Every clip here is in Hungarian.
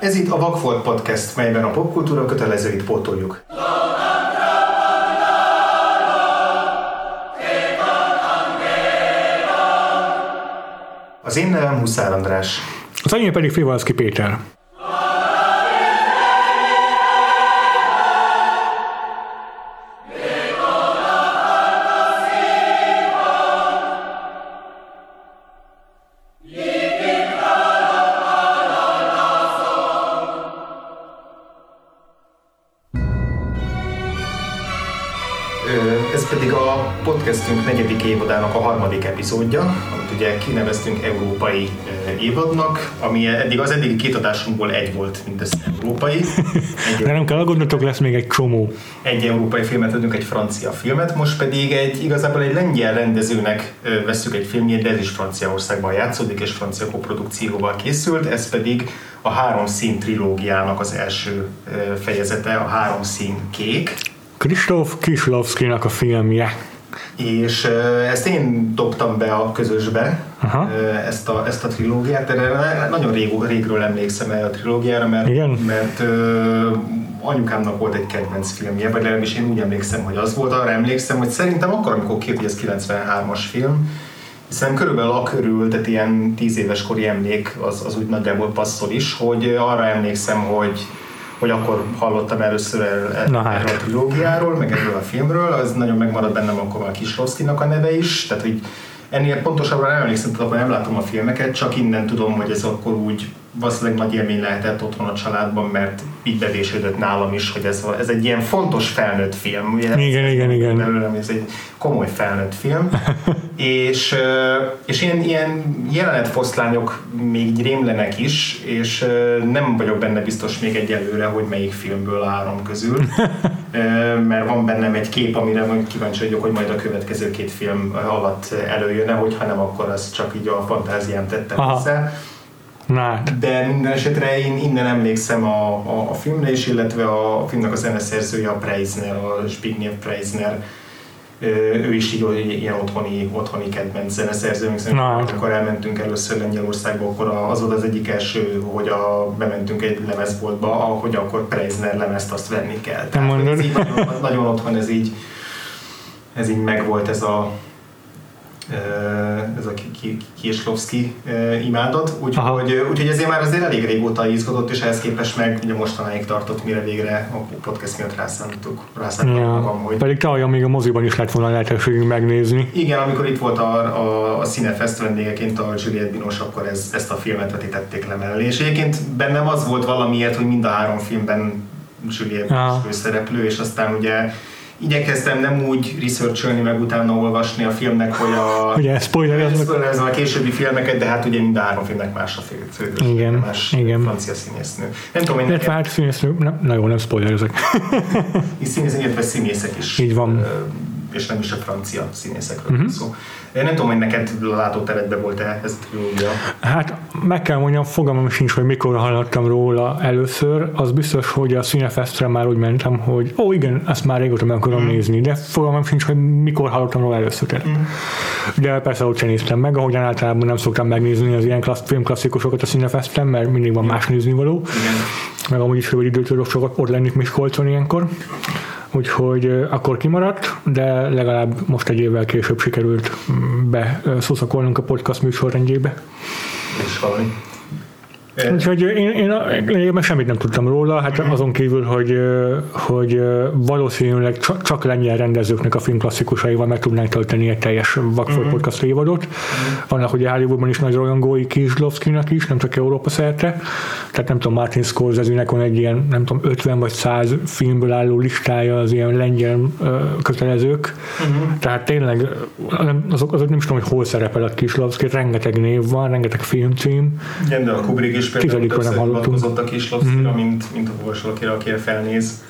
Ez itt a Vagfolt Podcast, melyben a popkultúra kötelezőit pótoljuk. Az én nevem Huszár András. Az enyém pedig Frivalszki Péter. Negyedik évadának a harmadik epizódja, amit ugye kineveztünk európai ö, évadnak, ami eddig az eddigi két adásunkból egy volt mindössze európai. Egy, De nem kell aggódnotok, lesz még egy csomó. egy európai filmet adunk, egy francia filmet, most pedig egy igazából egy lengyel rendezőnek ö, vesszük egy filmjét, de ez is Franciaországban játszódik, és francia koprodukcióval készült, ez pedig a Három szín trilógiának az első ö, fejezete, a Három szín kék. Kristóf Kislovszkinak a filmje. És ezt én dobtam be a közösbe, Aha. ezt a, ezt a trilógiát, erre nagyon rég, régről emlékszem el a trilógiára, mert, Igen? mert anyukámnak volt egy kedvenc filmje, vagy legalábbis én úgy emlékszem, hogy az volt, arra emlékszem, hogy szerintem akkor, amikor két, ez 93-as film, hiszen körülbelül a körül, tehát ilyen tíz éves kori emlék, az, az úgy nagyjából passzol is, hogy arra emlékszem, hogy hogy akkor hallottam először el, Na hát. erről a trilógiáról, meg erről a filmről, az nagyon megmaradt bennem akkor már Kislovszkinak a neve is, tehát hogy ennél pontosabban nem emlékszem, tehát akkor nem látom a filmeket, csak innen tudom, hogy ez akkor úgy valószínűleg nagy élmény lehetett otthon a családban, mert így bevésődött nálam is, hogy ez, ez egy ilyen fontos felnőtt film. Ugye? Igen, igen, igen. Belőlem ez egy komoly felnőtt film. és, és ilyen, ilyen jelenetfoszlányok még rémlenek is, és nem vagyok benne biztos még egyelőre, hogy melyik filmből a három közül. Mert van bennem egy kép, amire kíváncsi vagyok, hogy majd a következő két film alatt előjön-e, hogyha nem, akkor az csak így a fantáziám tette hozzá. Na, De minden esetre én innen emlékszem a, a, a filmre is, illetve a filmnek a zeneszerzője a Preisner, a Zbigniew Preisner, ő is így ilyen otthoni, otthoni kedvenc zeneszerző, még szerintem, Na. amikor elmentünk először Lengyelországba, akkor az volt az egyik első, hogy a, bementünk egy lemezboltba, hogy akkor Preisner lemezt azt venni kell. Tehát ez így nagyon, nagyon otthon, ez így, ez így megvolt ez a ez a Ki- Ki- Kieslowski ö, imádat, úgyhogy, úgyhogy ezért már azért elég régóta izgatott, és ehhez képest meg ugye mostanáig tartott, mire végre a podcast miatt rászántuk, rászántuk ja. magam, hogy Pedig talán még a moziban is lett volna lehetőségünk megnézni. igen, amikor itt volt a, a, a Cinefest vendégeként a Juliette Binos, akkor ez, ezt a filmet vetítették le mellé. És egyébként bennem az volt valamiért, hogy mind a három filmben Juliette Binos főszereplő, és aztán ugye igyekeztem nem úgy researcholni, meg utána olvasni a filmnek, hogy a Ugye, spoiler, ez ez a későbbi filmeket, de hát ugye mind a három filmnek más a fő Igen, más igen. francia színésznő. Nem tudom, hogy neked hát színésznő, nem, na jó, nem spoiler ezek. színész, illetve színészek is. Így van. És nem is a francia színészekről uh-huh. szó. Én nem tudom, hogy neked látóteredbe volt-e ez a trilógia. Hát meg kell mondjam, fogalmam sincs, hogy mikor hallottam róla először. Az biztos, hogy a Cinefestre már úgy mentem, hogy ó igen, ezt már régóta meg akarom Mhm. nézni, de fogalmam sincs, hogy mikor hallottam róla először. tényleg. De persze ott sem néztem meg, ahogyan általában nem szoktam megnézni az ilyen klassz, filmklasszikusokat a Cinefesten, mert mindig van más néznivaló. Igen. meg amúgy is rövid időt tudok sokat ott lenni Miskolcon ilyenkor. Úgyhogy akkor kimaradt, de legalább most egy évvel később sikerült mm, be ö, szószakolnunk a podcast műsorrendjébe. És valami. Úgyhogy én, én lényegében semmit nem tudtam róla, hát azon kívül, hogy, hogy valószínűleg csak, lengyel rendezőknek a filmklasszikusaival meg tudnánk tölteni egy teljes Vakfolt Mhm. podcast évadot. Vannak ugye Hollywoodban is nagy rajongói Kislovszkinak is, nem csak Európa szerte. Tehát nem tudom, Martin Scorsese-nek van egy ilyen, nem tudom, 50 vagy 100 filmből álló listája az ilyen lengyel kötelezők. Mhm. Tehát tényleg azok, azok nem is tudom, hogy hol szerepel a Kislovszki, rengeteg név van, rengeteg filmcím. Igen, de a Kubrick is például Tizedikről nem többször hivatkozott a Kislovszkira, mint, mint a valakire, akire felnéz.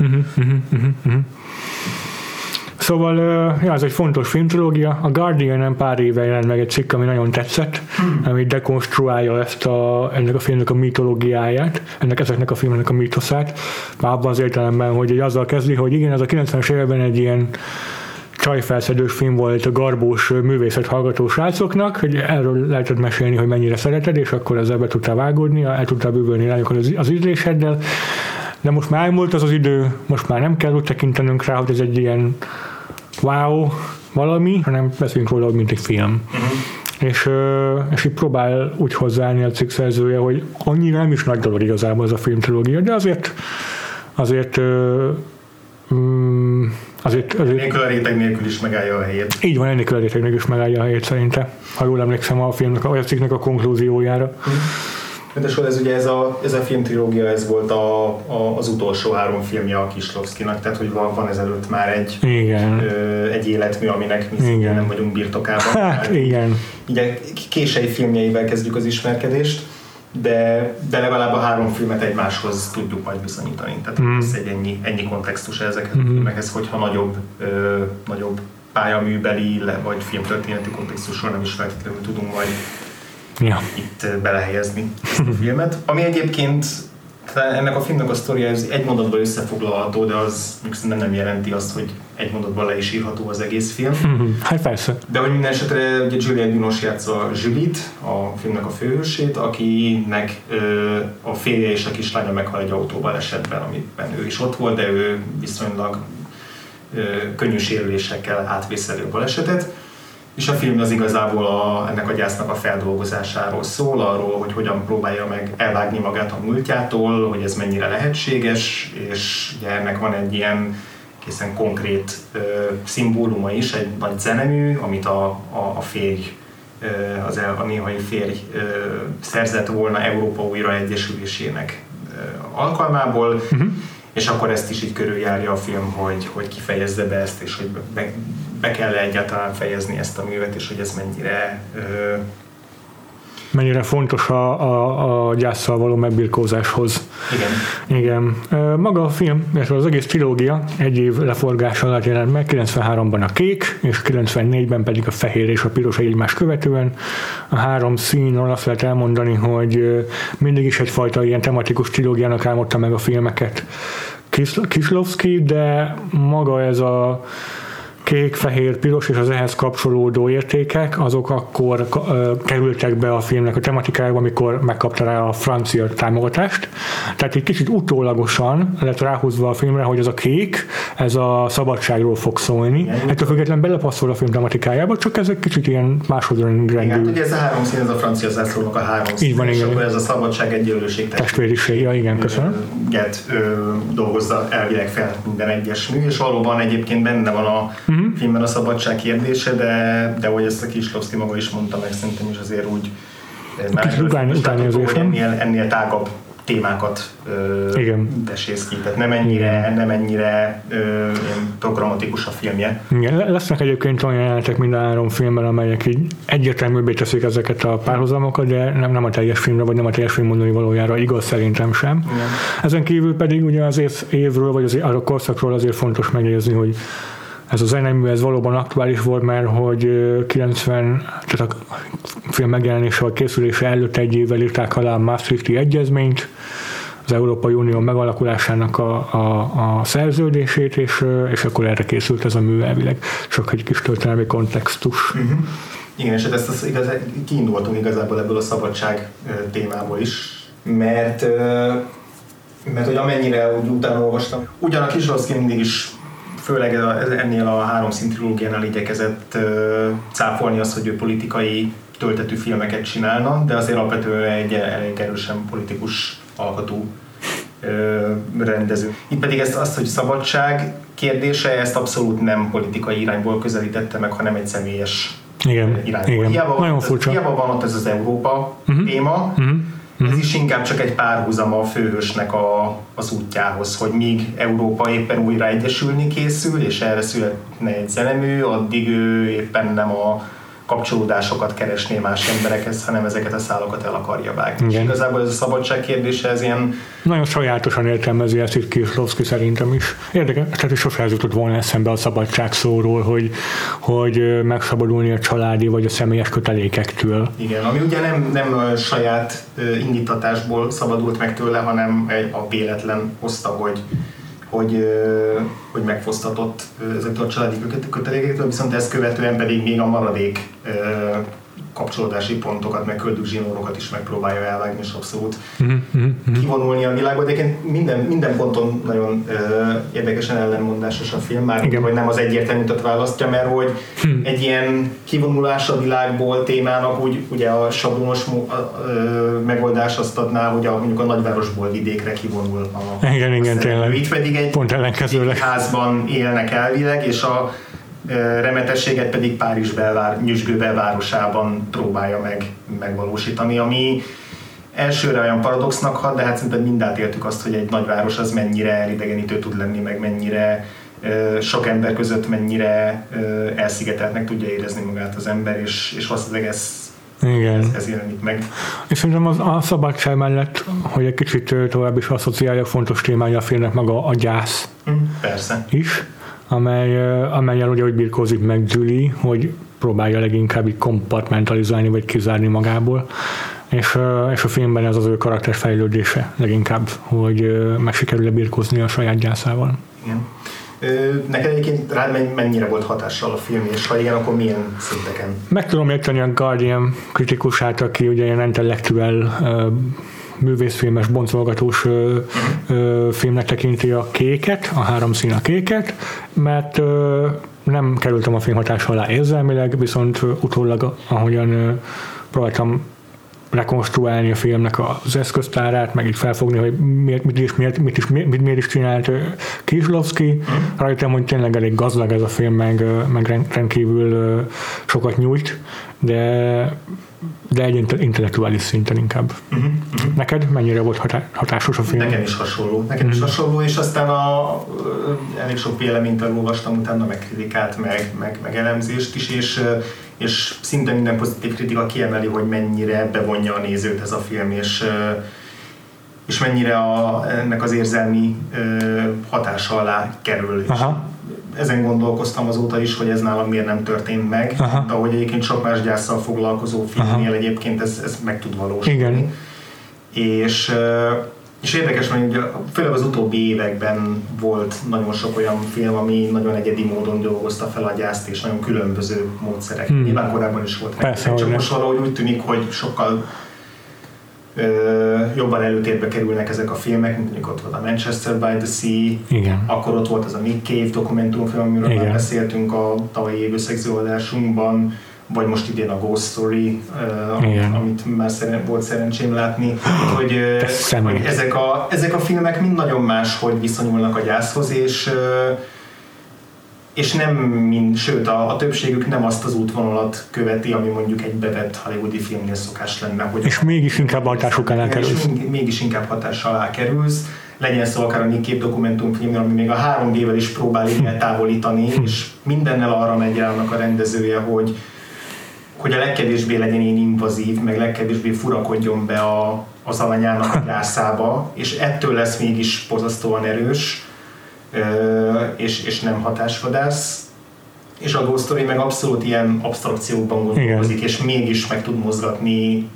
Szóval, ö, ja, ez egy fontos filmtrilógia. A Guardian-en pár éve jelent meg egy cikk, ami nagyon tetszett, ami dekonstruálja ezt a, ennek a filmnek a mitológiáját, ennek ezeknek a filmnek a mítoszát. Már abban az értelemben, hogy azzal kezdi, hogy igen, ez a 90-es években egy ilyen csajfelszedős film volt a garbós művészet hallgató srácoknak, hogy erről lehetett mesélni, hogy mennyire szereted, és akkor ezzel be tudtál vágódni, el tudtál bűvölni rányok az, az ízléseddel. De most már elmúlt az az idő, most már nem kell úgy tekintenünk rá, hogy ez egy ilyen wow valami, hanem beszélünk róla, mint egy film. Uh-huh. És, és így próbál úgy hozzáállni a cikk szerzője, hogy annyira nem is nagy dolog igazából az a filmtrilógia, de azért azért azért, azért nélkül a réteg nélkül is megállja a helyét. Így van, ennél a réteg nélkül is megállja a helyét szerinte. Ha jól emlékszem a filmnek, a cikknek a konklúziójára. Mm. Ráadásul ez ugye ez a, ez a filmtrilógia, ez volt a, a, az utolsó három filmje a Kislovszkinak, tehát hogy van, van ezelőtt már egy, igen. Ö, egy életmű, aminek mi igen. nem vagyunk birtokában. Hát, igen. Ugye késői filmjeivel kezdjük az ismerkedést, de, de legalább a három filmet egymáshoz tudjuk majd viszonyítani. Tehát mm. ez egy ennyi, ennyi kontextus ezekhez mm. filmekhez, hogyha nagyobb, ö, nagyobb pályaműbeli vagy filmtörténeti kontextusról nem is feltétlenül tudunk majd ja. itt belehelyezni ezt a filmet. Ami egyébként ennek a filmnek a sztoria ez egy mondatban összefoglalható, de az szerintem nem jelenti azt, hogy egy mondatban le is írható az egész film. Hát persze. De hogy minden esetre ugye Julia Dunos játsza Julit, a filmnek a főhősét, akinek ö, a férje és a kislánya meghal egy autóban esetben, amiben ő is ott volt, de ő viszonylag ö, könnyű sérülésekkel átvészeli a balesetet és a film az igazából a, ennek a gyásznak a feldolgozásáról szól, arról, hogy hogyan próbálja meg elvágni magát a múltjától, hogy ez mennyire lehetséges, és ugye ennek van egy ilyen egészen konkrét ö, szimbóluma is, egy nagy zenemű, amit a, a, a férj, az el, a néhai férj szerzett volna Európa újraegyesülésének ö, alkalmából, uh-huh. és akkor ezt is így körüljárja a film, hogy, hogy kifejezze be ezt, és hogy be, be kell -e egyáltalán fejezni ezt a művet, és hogy ez mennyire ö, mennyire fontos a, a, a gyászsal való megbirkózáshoz. Igen. Igen. Maga a film, illetve az egész trilógia egy év leforgás alatt jelent meg, 93-ban a kék, és 94-ben pedig a fehér és a piros egymás követően. A három színről azt lehet elmondani, hogy mindig is egyfajta ilyen tematikus trilógiának álmodta meg a filmeket Kislovski, de maga ez a kék, fehér, piros és az ehhez kapcsolódó értékek, azok akkor kerültek be a filmnek a tematikájába, amikor megkapta rá a francia támogatást. Tehát egy kicsit utólagosan lett ráhúzva a filmre, hogy ez a kék, ez a szabadságról fog szólni. Ettől függetlenül belepasszol a film tematikájába, csak ez egy kicsit ilyen másodrendű. Igen, hát ugye ez a három szín, ez a francia zászlónak a három szín. Így van, igen. És akkor ez a szabadság, egyenlőség, testvériség. Ja, igen, köszönöm. Get dolgozza elvileg fel minden egyes mű, és valóban egyébként benne van a mm uh-huh. filmben a szabadság kérdése, de, de hogy ezt a Kislovszki maga is mondta meg, szerintem is azért úgy Kicsit utáni, utáni azért, ennél, ennél tágabb témákat ö, Igen. ki. Tehát nem ennyire, nem ennyire ö, programatikus a filmje. Igen. Lesznek egyébként olyan jelenetek mind a három filmben, amelyek így egyértelműbbé teszik ezeket a párhuzamokat, de nem, nem a teljes filmre, vagy nem a teljes film mondani valójára igaz szerintem sem. Igen. Ezen kívül pedig ugye az év, évről, vagy az, a korszakról azért fontos megjegyezni, hogy ez a zenemű ez valóban aktuális volt, mert hogy 90, tehát a film megjelenése vagy készülése előtt egy évvel írták alá a Maastrichti egyezményt, az Európai Unió megalakulásának a, a, a szerződését, és, és akkor erre készült ez a mű elvileg. Csak egy kis történelmi kontextus. Uh-huh. Igen, és hát ezt az igaz, kiindultunk igazából ebből a szabadság témából is, mert mert hogy amennyire úgy utána olvastam, ugyan a Kisrovszki mindig is főleg ennél a három szintrilógiánál igyekezett cáfolni azt, hogy ő politikai töltetű filmeket csinálna, de azért alapvetően egy elég erősen politikus alkotú rendező. Itt pedig ezt azt, hogy szabadság kérdése, ezt abszolút nem politikai irányból közelítette meg, hanem egy személyes igen, irányból. Igen. Hiába, Nagyon furcsa. Hiába van ott ez az Európa uh-huh. téma, uh-huh Uh-huh. Ez is inkább csak egy párhuzama a főhősnek a, az útjához, hogy míg Európa éppen újra egyesülni készül, és erre születne egy zenemű, addig ő éppen nem a kapcsolódásokat keresné más emberekhez, hanem ezeket a szálakat el akarja vágni. Igen. És igazából ez a szabadság kérdése, ez ilyen... Nagyon sajátosan értelmezi ezt itt Kieslowski szerintem is. Érdekes, tehát is sosem jutott volna eszembe a szabadság szóról, hogy, hogy megszabadulni a családi vagy a személyes kötelékektől. Igen, ami ugye nem, nem saját indítatásból szabadult meg tőle, hanem egy, a véletlen hozta, hogy hogy, hogy megfosztatott ezektől a családi kötelékektől, viszont ezt követően pedig még a maradék kapcsolódási pontokat, meg köldük zsinórokat is megpróbálja elvágni, és abszolút uh-huh, kivonulni a világba. De minden, minden ponton nagyon uh, érdekesen ellenmondásos a film, már Igen. hogy nem az egyértelműt választja, mert hogy hmm. egy ilyen kivonulás a világból témának úgy ugye a sablonos megoldás azt adná, hogy a, mondjuk a nagyvárosból vidékre kivonul a Igen, igen, tényleg. Itt pedig egy, Pont egy házban élnek elvileg, és a remetességet pedig Párizs belvár, nyüzsgő belvárosában próbálja meg megvalósítani, ami elsőre olyan paradoxnak hat, de hát szerintem mind átéltük azt, hogy egy nagyváros az mennyire elidegenítő tud lenni, meg mennyire sok ember között mennyire elszigeteltnek tudja érezni magát az ember, és, és valószínűleg ez igen. Ez, ez jelenik meg. És szerintem az, a szabadság mellett, hogy egy kicsit tovább is asszociálja, fontos témája a filmnek maga a gyász. Mm, persze. Is amely, amelyen ugye úgy birkózik meg Julie, hogy próbálja leginkább így kompartmentalizálni, vagy kizárni magából. És, és a filmben ez az ő karakter fejlődése leginkább, hogy meg sikerül birkózni a saját gyászával. Igen. Neked egyébként rád mennyire volt hatással a film, és ha igen, akkor milyen szinteken? Meg tudom érteni a Guardian kritikusát, aki ugye ilyen intellektuel művészfilmes, boncolgatós ö, ö, filmnek tekinti a kéket, a három szín a kéket, mert ö, nem kerültem a film hatása alá érzelmileg, viszont utólag, ahogyan ö, próbáltam rekonstruálni a filmnek az eszköztárát, meg így felfogni, hogy miért, mit is, miért, mit is, mit, miért is csinált Kislovski. Rájöttem, hogy tényleg elég gazdag ez a film, meg, meg rendkívül sokat nyújt, de de egy intellektuális szinten inkább. Uh-huh, uh-huh. Neked mennyire volt hatá- hatásos a film? Nekem is hasonló. Nekem uh-huh. is hasonló, és aztán a, elég sok véleményt olvastam utána, meg kritikát, meg, meg, meg elemzést is, és, és szinte minden pozitív kritika kiemeli, hogy mennyire bevonja a nézőt ez a film, és és mennyire a, ennek az érzelmi hatása alá kerül. Aha ezen gondolkoztam azóta is, hogy ez nálam miért nem történt meg, Aha. de ahogy egyébként sok más gyászsal foglalkozó filmnél egyébként ez, ez meg tud valósulni. Igen. És, és érdekes, hogy ugye, főleg az utóbbi években volt nagyon sok olyan film, ami nagyon egyedi módon dolgozta fel a gyászt, és nagyon különböző módszerek. Hmm. Nyilván korábban is volt. Persze, csak most valahogy úgy tűnik, hogy sokkal jobban előtérbe kerülnek ezek a filmek, mint mondjuk ott volt a Manchester by the Sea, Igen. akkor ott volt az a Nick Cave dokumentumfilm, amiről Igen. már beszéltünk a tavalyi évösszegző adásunkban, vagy most idén a Ghost Story, Igen. amit már szeren, volt szerencsém látni, hogy, hogy ezek, a, ezek a filmek mind nagyon más, hogy viszonyulnak a gyászhoz, és és nem mind, sőt a, a többségük nem azt az útvonalat követi, ami mondjuk egy bevett hollywoodi filmnél szokás lenne. Hogy és mégis inkább hatásuk alá kerülsz. Mégis inkább hatás alá kerülsz. Legyen szó akár a Nick Cave ami még a 3D-vel is próbál eltávolítani, hm. és mindennel arra megy el annak a rendezője, hogy hogy a legkevésbé legyen én invazív, meg legkevésbé furakodjon be a, az alanyának a gyászába, és ettől lesz mégis pozasztóan erős és, és nem hatásvadász, és a Ghost Story meg abszolút ilyen abstrakciókban gondolkozik, és mégis meg tud mozgatni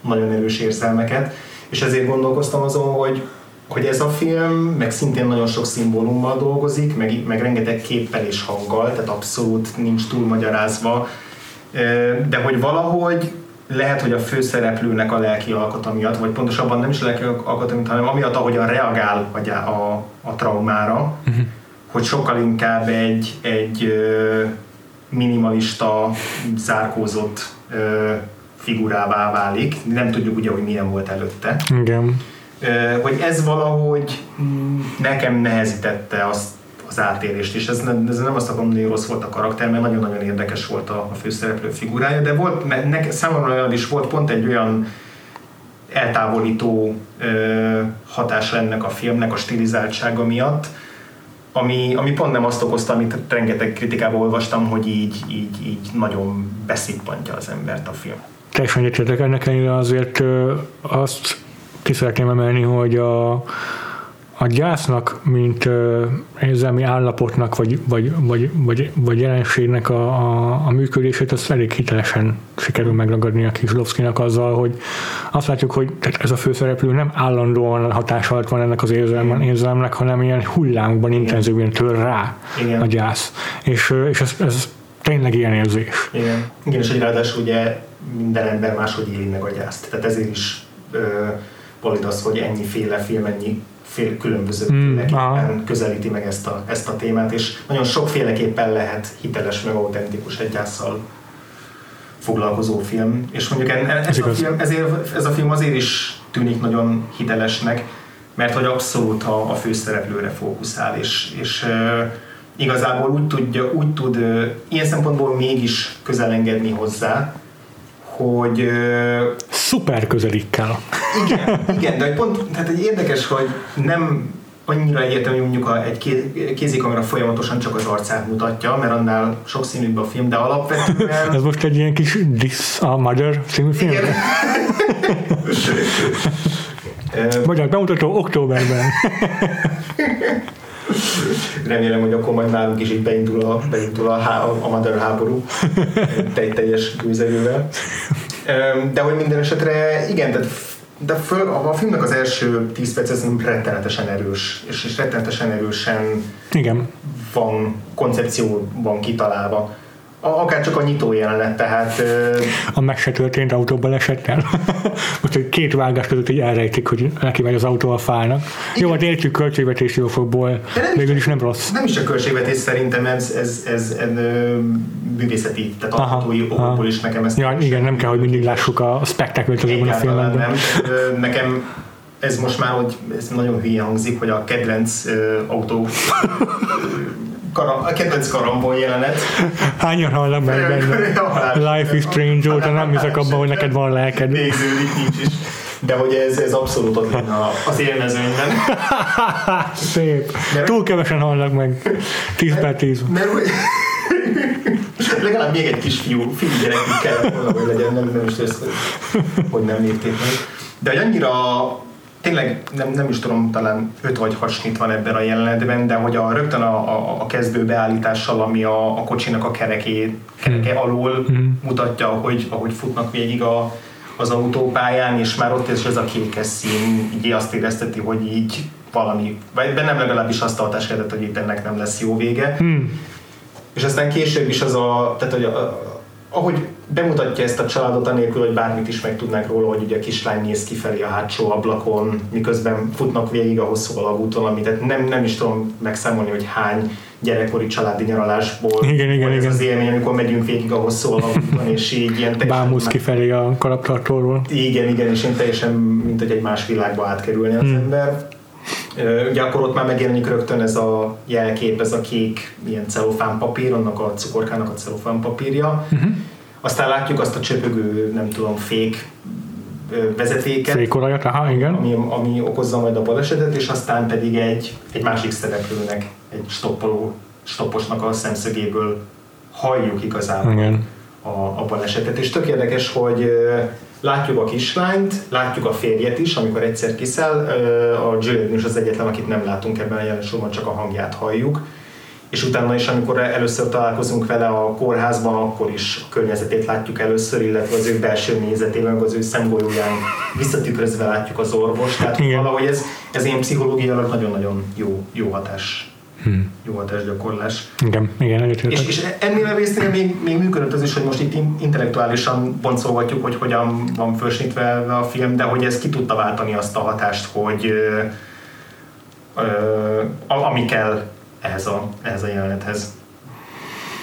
nagyon erős érzelmeket, és ezért gondolkoztam azon, hogy hogy ez a film meg szintén nagyon sok szimbólummal dolgozik, meg, meg rengeteg képpel és hanggal, tehát abszolút nincs túl magyarázva, de hogy valahogy lehet, hogy a főszereplőnek a lelki alkata miatt, vagy pontosabban nem is a lelki alkata miatt, hanem amiatt, ahogyan reagál a, a, a traumára, uh-huh. hogy sokkal inkább egy, egy minimalista, zárkózott figurává válik. Nem tudjuk ugye, hogy milyen volt előtte. Igen. Hogy ez valahogy mm, nekem nehezítette azt az átérést, és ez nem, ez nem azt akarom hogy rossz volt a karakter, mert nagyon-nagyon érdekes volt a, a főszereplő figurája, de volt, nek, számomra olyan is volt pont egy olyan eltávolító ö, hatása ennek a filmnek a stilizáltsága miatt, ami, ami pont nem azt okozta, amit rengeteg kritikában olvastam, hogy így, így, így nagyon beszippantja az embert a film. Teljesen egyetértek ennek ellenére azért azt ki szeretném emelni, hogy a, a gyásznak, mint ö, érzelmi állapotnak, vagy, vagy, vagy, vagy, vagy jelenségnek a, a, a működését, azt elég hitelesen sikerül megragadni a Kislovszkinak azzal, hogy azt látjuk, hogy tehát ez a főszereplő nem állandóan hatás alatt van ennek az érzelmen, érzelmnek, hanem ilyen hullámokban intenzíven tör rá Igen. a gyász. És, és ez, ez tényleg ilyen érzés. Igen, Igen és hogy ráadásul ugye minden ember máshogy éli meg a gyászt. Tehát ezért is ö, valid az, hogy ennyiféle film, ennyi fél különböző Mm, féleképpen közelíti meg ezt a, ezt a témát, és nagyon sokféleképpen lehet hiteles, meg autentikus egy gyászsal foglalkozó film. És mondjuk en, Ez a film, ezért, ez a film azért is tűnik nagyon hitelesnek, mert hogy abszolút a, a főszereplőre fókuszál, és, és ö, igazából úgy, tudja, úgy tud ö, ilyen szempontból mégis közel engedni hozzá, hogy Szuper közelikkel. igen, igen, de pont, tehát egy érdekes, hogy nem annyira egyértelmű, hogy mondjuk a, egy ké- kézikamera folyamatosan csak az arcát mutatja, mert annál sokszínűbb a film, de alapvetően Ez most egy ilyen kis This a Mother című film? igen. Magyar bemutató októberben. Remélem, hogy akkor majd nálunk is így beindul a, beindul a, há- a Mother háború tej, teljes gőzerővel. De hogy minden esetre, igen, de, de föl, a, a filmnek az első 10 perc ez rettenetesen erős, és, és rettenetesen erősen Igen. van koncepcióban kitalálva. A, akár csak a nyitó jelenet, tehát ö, A meg se történt autóbalesettel. Most egy két vágás között így elrejtik, hogy neki megy az autó a fának. Jó, hát értjük költségvetési okokból, végül is nem rossz. nem is csak költségvetés szerintem, ez, ez, ez, ez művészeti, tehát Aha, alkotói okokból aha. is nekem ezt Ja, igen, nem kell, hogy mindig lássuk a spektakült azokban a filmekben. nem. Nekem ez most már, hogy ez nagyon hülye hangzik, hogy a kedvenc ö, autó karam, a kedvenc karambol jelenet. Hányan hallnak meg benne? Life is strange óta nem hiszek abban, hogy neked van lelked. Végződik, nincs is. De hogy ez, ez abszolút ott lenne az élmezőnyben. Szép. De- Túl kevesen hallnak meg. 10 per 10. Mert hogy legalább még egy kis fiú, fiú gyerekük kellett volna, hogy legyen, nem, nem is ezt, hogy, nem lépték meg. De hogy annyira tényleg nem, nem is tudom, talán 5 vagy 6 snit van ebben a jelenetben, de hogy a, rögtön a, a, a kezdő beállítással, ami a, a kocsinak a kereké, kereke alól mutatja, hogy, ahogy futnak végig a, az autópályán, és már ott is ez a kékes szín, így azt érezteti, hogy így valami, vagy bennem legalábbis azt a hatást keltett, hogy itt ennek nem lesz jó vége. Hmm. És aztán később is az a, tehát hogy a, ahogy bemutatja ezt a családot, anélkül, hogy bármit is megtudnánk róla, hogy ugye a kislány néz kifelé a hátsó ablakon, miközben futnak végig a hosszú alagúton, amit tehát nem, nem is tudom megszámolni, hogy hány gyerekkori családi nyaralásból Igen, igen, ez igen. az élmény, amikor megyünk végig a hosszú alagúton, és így ilyen teljesen Bámusz kifelé a kalaptartóról. igen, igen, és én teljesen, mint hogy egy más világba átkerülni az Hmm. ember. Ugye akkor ott már megjelenik rögtön ez a jelkép, ez a kék ilyen celofán papír, annak a cukorkának a celofán papírja. Mhm. Aztán látjuk azt a csöpögő, nem tudom, fék vezetéket, Fékolajat, aha, igen. ami, ami okozza majd a balesetet, és aztán pedig egy, egy másik szereplőnek, egy stoppoló, stopposnak a szemszögéből halljuk igazából Igen. a, a balesetet. És tök érdekes, hogy látjuk a kislányt, látjuk a férjet is, amikor egyszer kiszáll, ö, a Julian is az egyetlen, akit nem látunk ebben a jelensorban, csak a hangját halljuk. És utána is, amikor először találkozunk vele a kórházban, akkor is a környezetét látjuk először, illetve az ő belső nézetében, az ő szemgolyóján visszatükrözve látjuk az orvos. Tehát Igen. valahogy ez, ez ilyen pszichológiailag nagyon-nagyon jó, jó hatás. Hmm. Jó hatásgyakorlás. Igen, igen, egyetértek. És, és ennél a résznél még, még működött az is, hogy most itt in- intellektuálisan boncolgatjuk, hogy hogyan van fölsnitve a film, de hogy ez ki tudta váltani azt a hatást, hogy ö, ö, a- ami kell ehhez a, ehhez a jelenethez.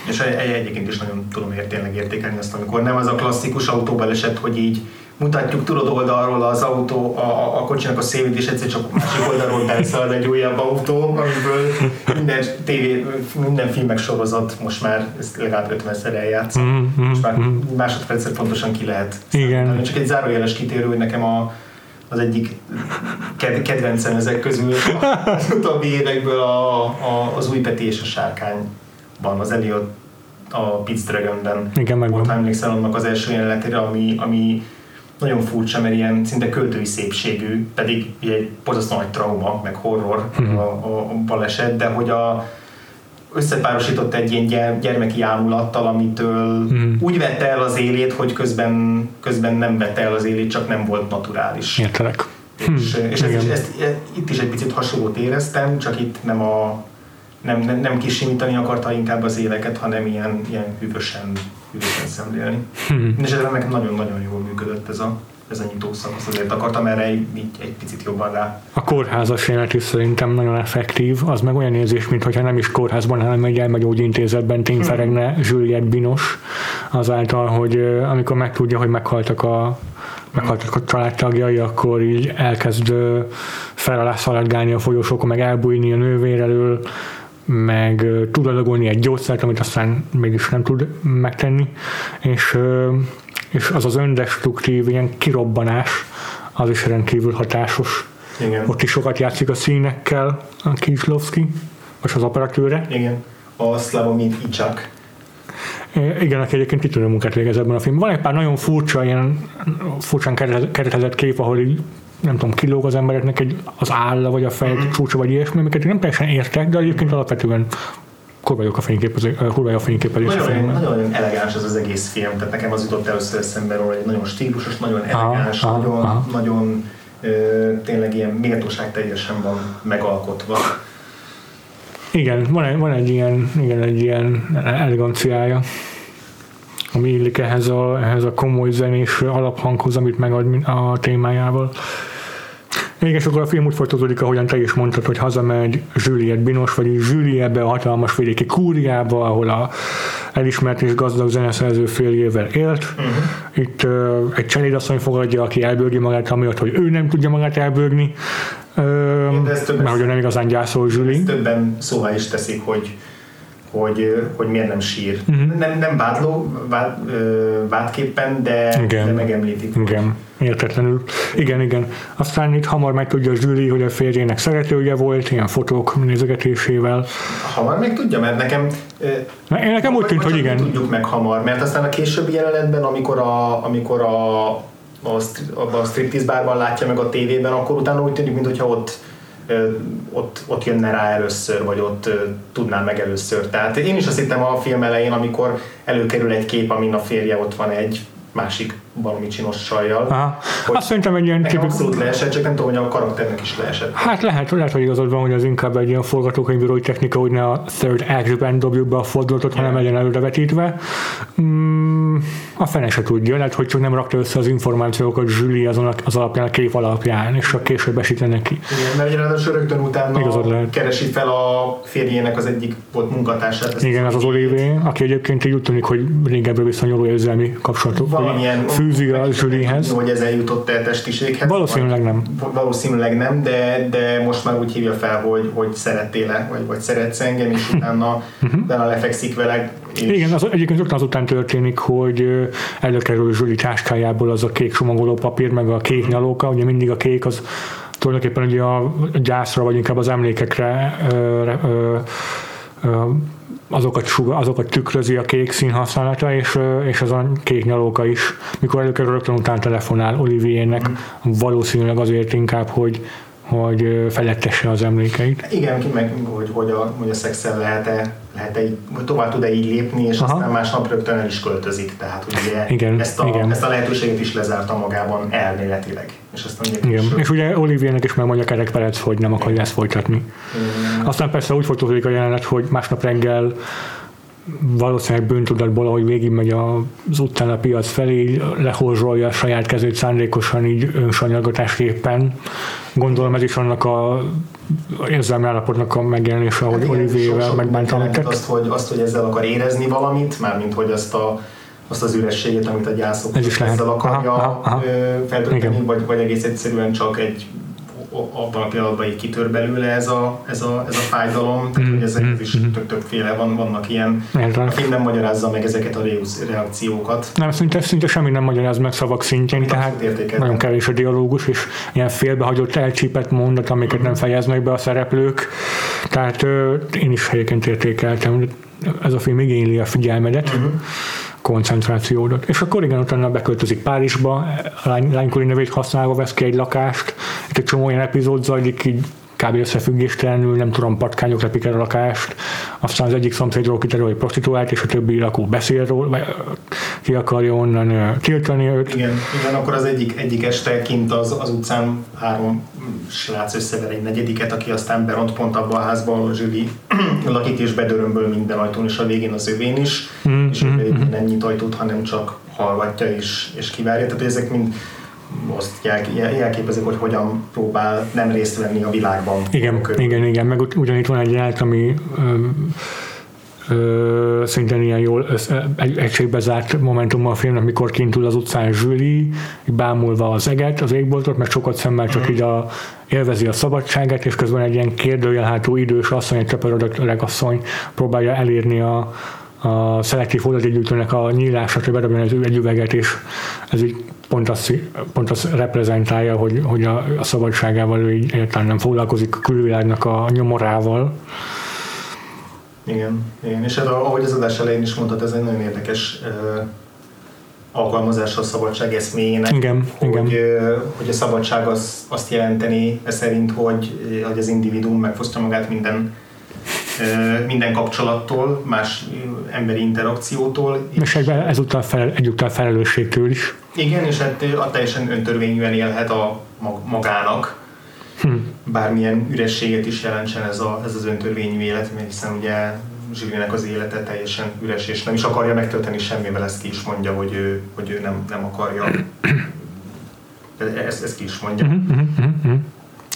És egy- egy- egyébként is nagyon tudom ért, tényleg értékelni azt, amikor nem az a klasszikus autóbaleset, hogy így mutatjuk tudod oldalról az autó, a, a, kocsinak a szélét, és egyszer csak másik oldalról beleszalad egy újabb autó, amiből minden, tévé, minden filmek sorozat most már ezt legalább 50-szer eljátsz. Mm, mm, Most már mm. másodpercet pontosan ki lehet. Igen. számítani. Csak egy zárójeles kitérő, hogy nekem a, az egyik ked- kedvencem ezek közül az utóbbi évekből a, a, az új Peti és a sárkányban, az Elliot a Pitts Dragonben. Igen, megvan. Ott emlékszel annak az első jelenetére, ami, ami nagyon furcsa, mert ilyen szinte költői szépségű, pedig ugye egy borzasztó nagy trauma, meg horror Mhm. a, a, a baleset, de hogy a összepárosított egy ilyen gyermeki ámulattal, amitől Mhm. úgy vette el az élét, hogy közben, közben nem vette el az élét, csak nem volt naturális. Értelek. És, és igen. ezt, ezt, itt is egy picit hasonlót éreztem, csak itt nem a nem, nem, nem kisimítani akarta inkább az éveket, hanem ilyen, ilyen hűvösen, hűvösen szemlélni. Hmm. Ezzel nekem nagyon-nagyon jól működött ez a, ez a nyitó szakasz, azért akartam erre egy, így, egy picit jobban rá. A kórházas jelenet is szerintem nagyon effektív, az meg olyan érzés, mintha nem is kórházban, hanem egy elmegyógyintézetben tényferegne Juliette Binos, azáltal, hogy amikor megtudja, hogy meghaltak a meghaltak a családtagjai, akkor így elkezd fel alá szaladgálni a folyosókon, meg elbújni a nővér elől, meg tud adagolni egy gyógyszert, amit aztán mégis nem tud megtenni, és, és az az öndestruktív ilyen kirobbanás, az is rendkívül hatásos. Igen. Ott is sokat játszik a színekkel a Kieslowski, vagy az operatőre. Igen. A Slavomir Icsak. E, Igen, aki egyébként kitűnő munkát végez ebben a filmben. Van egy pár nagyon furcsa, ilyen furcsán keretez- keretezett kép, ahol így nem tudom, kilóg az embereknek egy, az álla, vagy a fej Mhm. csúcsa, vagy ilyesmi, amiket nem teljesen értek, de egyébként alapvetően kurva jók a fényképezés, kurva jó a fényképezés a Nagyon, filmben. nagyon elegáns az az egész film, tehát nekem az jutott először eszembe róla, hogy nagyon stílusos, nagyon elegáns, aha, nagyon, aha. nagyon ö, tényleg ilyen méltóság teljesen van megalkotva. Igen, van egy, van egy ilyen, igen, egy ilyen eleganciája, ami illik ehhez a, ehhez a komoly zenés alaphanghoz, amit megad a témájával. És akkor a film úgy folytatódik, ahogyan te is mondtad, hogy hazamegy Juliette Binos, vagy Julie ebbe a hatalmas vidéki kúriába, ahol a elismert és gazdag zeneszerző férjével élt. Uh-huh. Itt uh, egy cselédasszony fogadja, aki elbőrgi magát, amiatt, hogy ő nem tudja magát elbőrni, uh, mert hogy nem igazán gyászol Julie. Többen szóvá is teszik, hogy hogy, hogy miért nem sír. Mhm. Nem, nem vádló, vád, vádképpen, de, Igen. de megemlítik. Igen, értetlenül. Igen, igen. Aztán itt hamar megtudja Zsüli, hogy a férjének szeretője volt, ilyen fotók nézegetésével. Hamar meg tudja, mert nekem... Na, Én nekem úgy tűnt, hogy igen. Tudjuk meg hamar, mert aztán a későbbi jelenetben, amikor a, amikor a, a, a striptease bárban látja meg a tévében, akkor utána úgy tűnik, mintha ott ott, ott jönne rá először, vagy ott tudná meg először. Tehát én is azt hittem a film elején, amikor előkerül egy kép, amin a férje ott van egy másik valami csinos csajjal. Aha. Hogy Azt szerintem egy ilyen tipikus... abszolút leesett, csak nem tudom, hogy a karakternek is leesett. Hát lehet, lehet, hogy igazad van, hogy az inkább egy ilyen forgatókönyvírói technika, hogy ne a third act-ben dobjuk be a fordulatot, hanem legyen előrevetítve. Mm, a fene se tudja, lehet, hogy csak nem rakta össze az információkat Zsüli azon a- az alapján, a kép alapján, és csak később esít neki. Igen, mert ráadásul rögtön utána Igazad lehet. keresi fel a férjének az egyik volt munkatársát. Igen, az az Olivé, aki egyébként így úgy tűnik, hogy régebbre visszanyúló érzelmi kapcsolatok valamilyen fűzi a Zsülihez. hogy ez eljutott el testiséghez. Valószínűleg nem. Valószínűleg nem, de, de most már úgy hívja fel, hogy, hogy szerettél-e, vagy, vagy szeretsz engem, és utána, utána lefekszik vele. És Mhm. Igen, az egyébként rögtön azután történik, hogy előkerül Zsuli táskájából az a kék csomagoló papír, meg a kék nyalóka, ugye mindig a kék az tulajdonképpen ugye a gyászra, vagy inkább az emlékekre ö, ö, ö, azokat, suga, azokat tükrözi a kék szín használata, és, és az a kék nyalóka is, mikor előkerül rögtön után telefonál Oliviernek, valószínűleg azért inkább, hogy, hogy felettesse az emlékeit. Igen, ki meg, hogy, hogy a, hogy a szexel lehet-e, így, vagy tovább tud-e így lépni, és Aha. aztán másnap rögtön el is költözik. Tehát ugye Igen, ezt, a, igen. ezt a lehetőséget is lezárta magában elméletileg. És aztán Igen, később- és ugye Oliviernek is megmondja Kerek Perec, hogy nem akarja ezt folytatni. Aztán persze úgy folytatódik a jelenet, hogy másnap reggel valószínűleg bűntudatból, ahogy végigmegy az utcán a piac felé, lehorzsolja a saját kezét szándékosan így önsanyargatásképpen. Gondolom ez is annak a érzelmi állapotnak a megjelenése, ahogy Hát igen, Olivierrel sok-sok megbánt mindent jelent amiket. azt, hogy, azt, hogy ezzel akar érezni valamit, mármint hogy azt a azt az ürességet, amit a gyászok Ez is lehet. ezzel akarja Aha, aha, aha. ö, feltölteni, vagy, vagy egész egyszerűen csak egy abban a pillanatban így kitör belőle ez a, ez a, ez a fájdalom, tehát Mhm, hogy ezek mhm, is tök többféle van, vannak ilyen, Értem. a film nem magyarázza meg ezeket a reakci- reakciókat. Nem, szinte, szinte semmi nem magyaráz meg szavak szintjén, tehát nagyon kevés a dialógus, és ilyen félbehagyott, elcsípett mondat, amiket nem fejeznek be a szereplők. Tehát ö, én is helyeként értékeltem, ez a film igényli a figyelmedet. Mhm. Koncentrációdat. És akkor igen, utána beköltözik Párizsba, lány, lánykori nevét használva vesz ki egy lakást, itt egy csomó olyan epizód zajlik így kb. összefüggéstelenül, nem tudom, patkányok lepik el a lakást, aztán az egyik szomszédról kiterül egy prostituált, és a többi lakó beszél róla, vagy ki akarja onnan tiltani őt. Igen, igen, akkor az egyik, egyik este kint az, az utcán három srác összever egy negyediket, aki aztán beront pont abba a házba, ahol Zsüli lakik és bedörömböl minden ajtón, és a végén az övén is, mm, és mm, mm. nem nyit ajtót, hanem csak hallgatja és, és kivárja. Tehát ezek mind azt jelképezik, hogy hogyan próbál nem részt venni a világban. Igen, körül. igen, igen, meg ugyanitt van egy jelenet, ami ö, szintén ilyen jól egy, egységbe zárt momentum a filmnek, mikor kintul az utcán Zsüli, bámulva az eget, az égboltot, mert sokat szemmel csak mm. így a, élvezi a szabadságát, és közben egy ilyen kérdőjelhátú idős asszony, egy töpörödött öreg asszony próbálja elérni a, a szelektív hulladékgyűjtőnek a nyílását, hogy bedobjon az egy üveget, és ez így pont azt, pont azt reprezentálja, hogy, hogy a, a szabadságával ő így egyáltalán nem foglalkozik a külvilágnak a nyomorával. Igen, igen. és hát ahogy az adás elején is mondtad, ez egy nagyon érdekes uh, alkalmazása a szabadság eszméjének. Igen, hogy, igen. Uh, hogy a szabadság az, azt jelenteni ez szerint, hogy, hogy az individuum megfosztja magát minden minden kapcsolattól, más emberi interakciótól. És egyben ezúttal fel, egyúttal felelősségtől is. Igen, és hát a teljesen öntörvényűen élhet a magának, hm. bármilyen ürességet is jelentsen ez, a, ez az öntörvényű élet, mert hiszen ugye Zsilinek az élete teljesen üres, és nem is akarja megtölteni semmivel, ezt ki is mondja, hogy ő, hogy ő nem, nem akarja. Ezt, ezt ki is mondja. Uh-huh, uh-huh.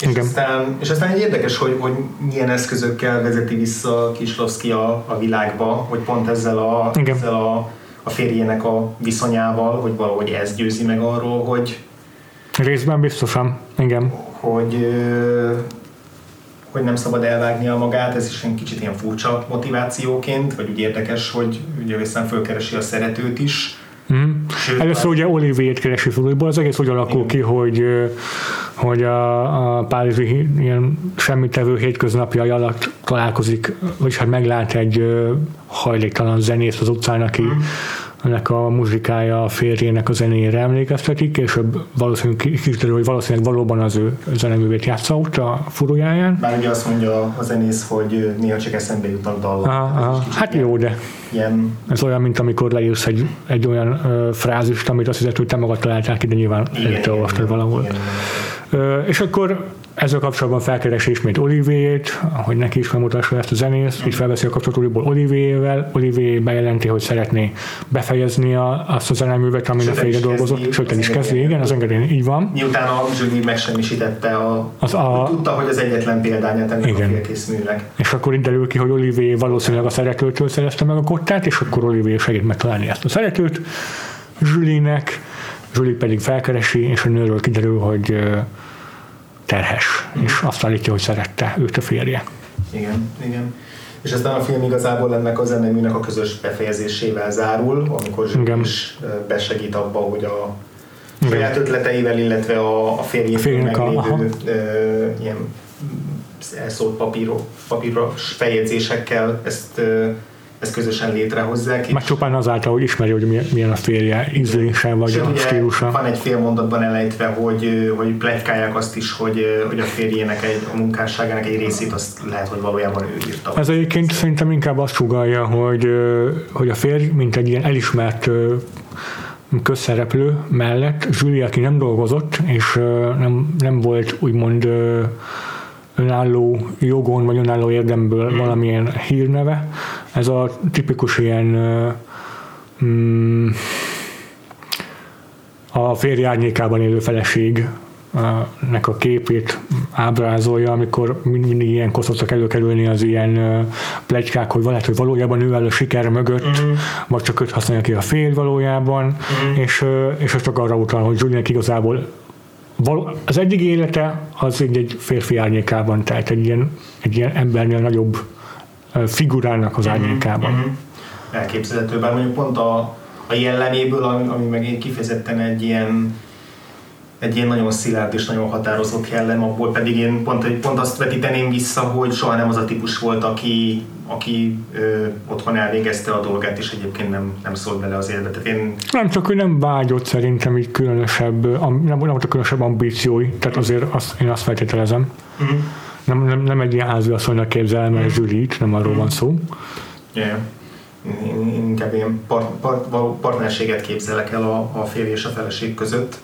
És aztán, és aztán egy érdekes, hogy, hogy milyen eszközökkel vezeti vissza Kislovszki a, a világba, hogy pont ezzel a, ezzel a, a férjének a viszonyával, hogy valahogy ez győzi meg arról, hogy Részben biztosan, igen. Hogy, hogy nem szabad elvágnia magát, ez is egy kicsit ilyen furcsa motivációként, vagy úgy érdekes, hogy ugye viszont fölkeresi a szeretőt is, Mm. Először ugye Olivier keresi Filippból, az egész úgy alakul ki, hogy, hogy a, a Párizsi ilyen semmitevő hétköznapjai alatt találkozik, vagyis hát meglát egy hajléktalan zenész az utcán, aki mm ennek a muzsikája a férjének a zenéjére emlékeztetik, és valószínűleg kiderül, hogy valószínűleg valóban az ő zeneművét játsza ott a furujáján. Már ugye azt mondja a zenész, hogy néha csak eszembe jutnak dalok. Hát jó, de ilyen... ez olyan, mint amikor leírsz egy, egy olyan uh, frázist, amit azt hiszed, hogy te magad találtál ki, de nyilván előtte olvastad valahol. Igen, igen. Uh, és akkor ezzel kapcsolatban felkeresi ismét Olivier-t, hogy neki is megmutassa ezt a zenész, így felveszi a kapcsolatot Olivier-vel, Olivier bejelenti, hogy szeretné befejezni a, azt a zeneművet, amin a férje dolgozott, sőt, el is kezdi, igen, az engedély így van. Miután a Zsüli megsemmisítette a, az a, tudta, hogy az egyetlen példányát ennek igen. a félkész műnek. És akkor így derül ki, hogy Olivier valószínűleg a szeretőtől szerezte meg a kottát, és akkor Olivier segít megtalálni ezt a szeretőt Zsülinek, Zsüli pedig felkeresi, és a nőről kiderül, hogy terhes, és azt állítja, hogy szerette őt a férje. Igen, igen. És aztán a film igazából ennek a zeneműnek a közös befejezésével zárul, amikor Zsűr is besegít abba, hogy a saját ötleteivel, illetve a, a férjének meglévő a, ilyen elszólt papírok, papíros feljegyzésekkel ezt ezt közösen létrehozzák. Meg csupán azáltal, hogy ismeri, hogy milyen a férje ízlése vagy Sőt, a stílusa. Van egy fél mondatban elejtve, hogy, hogy pletykálják azt is, hogy, hogy a férjének egy, a munkásságának egy részét azt lehet, hogy valójában ő írta. Ez egyébként szerintem inkább azt sugalja, hogy, hogy a férj, mint egy ilyen elismert közszereplő mellett Zsuli, aki nem dolgozott, és nem, nem volt úgymond önálló jogon vagy önálló érdemből hmm. valamilyen hírneve. Ez a tipikus ilyen mm, a férj árnyékában élő feleség nek a képét ábrázolja, amikor mindig ilyen szoktak előkerülni az ilyen plegykák, hogy lehet, hogy valójában ő áll a siker mögött, uh-huh. vagy csak őt használja ki a férj valójában, uh-huh. és, és ez csak arra utal, hogy Julian igazából az eddig élete az egy, egy férfi árnyékában, tehát egy ilyen, egy ilyen embernél nagyobb figurának az mhm, árnyékában. Mm-hmm. Elképzelhető, bár mondjuk pont a, a jelleméből, ami, ami meg kifejezetten egy ilyen egy ilyen nagyon szilárd és nagyon határozott jellem, abból pedig én pont, pont azt vetíteném vissza, hogy soha nem az a típus volt, aki aki ö, otthon elvégezte a dolgát, és egyébként nem, nem szólt bele az életbe. Tehát én... Nem, csak ő nem vágyott szerintem így különösebb, nem, nem voltak különösebb ambíciói, tehát azért azt, én azt feltételezem. Uh-huh. Nem, nem, nem egy ilyen háziasszonynak képzelem, mert Zsülit, nem arról van szó. Yeah. Én inkább ilyen part, part, partnerséget képzelek el a, a férj és a feleség között,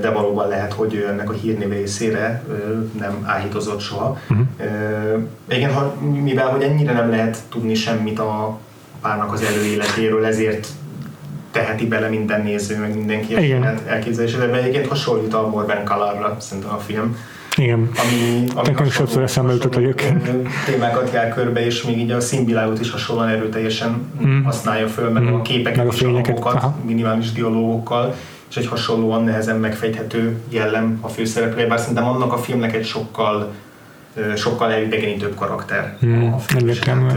de valóban lehet, hogy ő ennek a hírnév részére nem áhítozott soha. Uh-huh. Igen, ha, mivel hogy ennyire nem lehet tudni semmit a párnak az előéletéről, ezért teheti bele minden néző, meg mindenki Igen. elképzelésre, de egyébként hasonlít a Morgan Kalarra, szerintem a film. Igen. Ami, ami Nekem sokszor eszembe jutott egyébként. Témákat jár körbe, és még így a színvilágot is hasonlóan erőteljesen mm. használja föl, meg mm. a képeket meg a és a hangokat, minimális dialógokkal, és egy hasonlóan nehezen megfejthető jellem a főszereplője, bár szerintem annak a filmnek egy sokkal sokkal elidegenítőbb karakter. Mm, a film. Hát,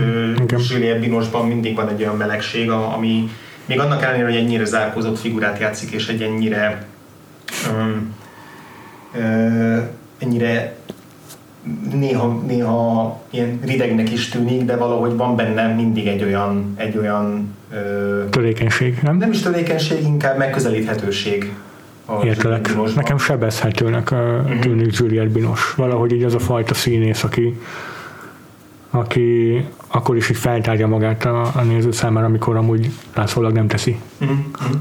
Juliette Binosban mindig van egy olyan melegség, ami még annak ellenére, hogy ennyire zárkózott figurát játszik, és egy ennyire um, uh, ennyire néha, néha ilyen ridegnek is tűnik, de valahogy van benne mindig egy olyan, egy olyan ö, törékenység, nem? Nem is törékenység, inkább megközelíthetőség. Értelek. Nekem sebezhetőnek uh-huh. tűnik Juliette Binos. Valahogy így az a fajta színész, aki, aki akkor is így feltárja magát a, a néző számára, amikor amúgy látszólag nem teszi. Uh-huh.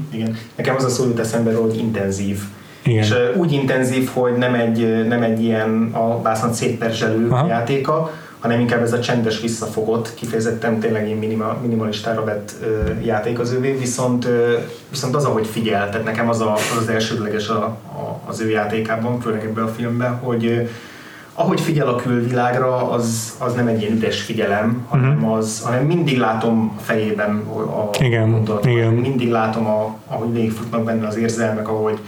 Igen. Nekem az a szó jut eszembe, hogy intenzív igen. És úgy intenzív, hogy nem egy, nem egy ilyen a vászon szétperzselő Aha. játéka, hanem inkább ez a csendes visszafogott, kifejezetten tényleg egy minima, minimalistára vett uh, játék az ővé, viszont, uh, viszont az, ahogy figyel, tehát nekem az a, az, az elsődleges a, a, az ő játékában, főleg ebben a filmben, hogy uh, ahogy figyel a külvilágra, az, az nem egy ilyen üres figyelem, hanem, uh-huh. az, hanem mindig látom a fejében a, igen, gondolatot, igen. mindig látom, a, ahogy végigfutnak benne az érzelmek, ahogy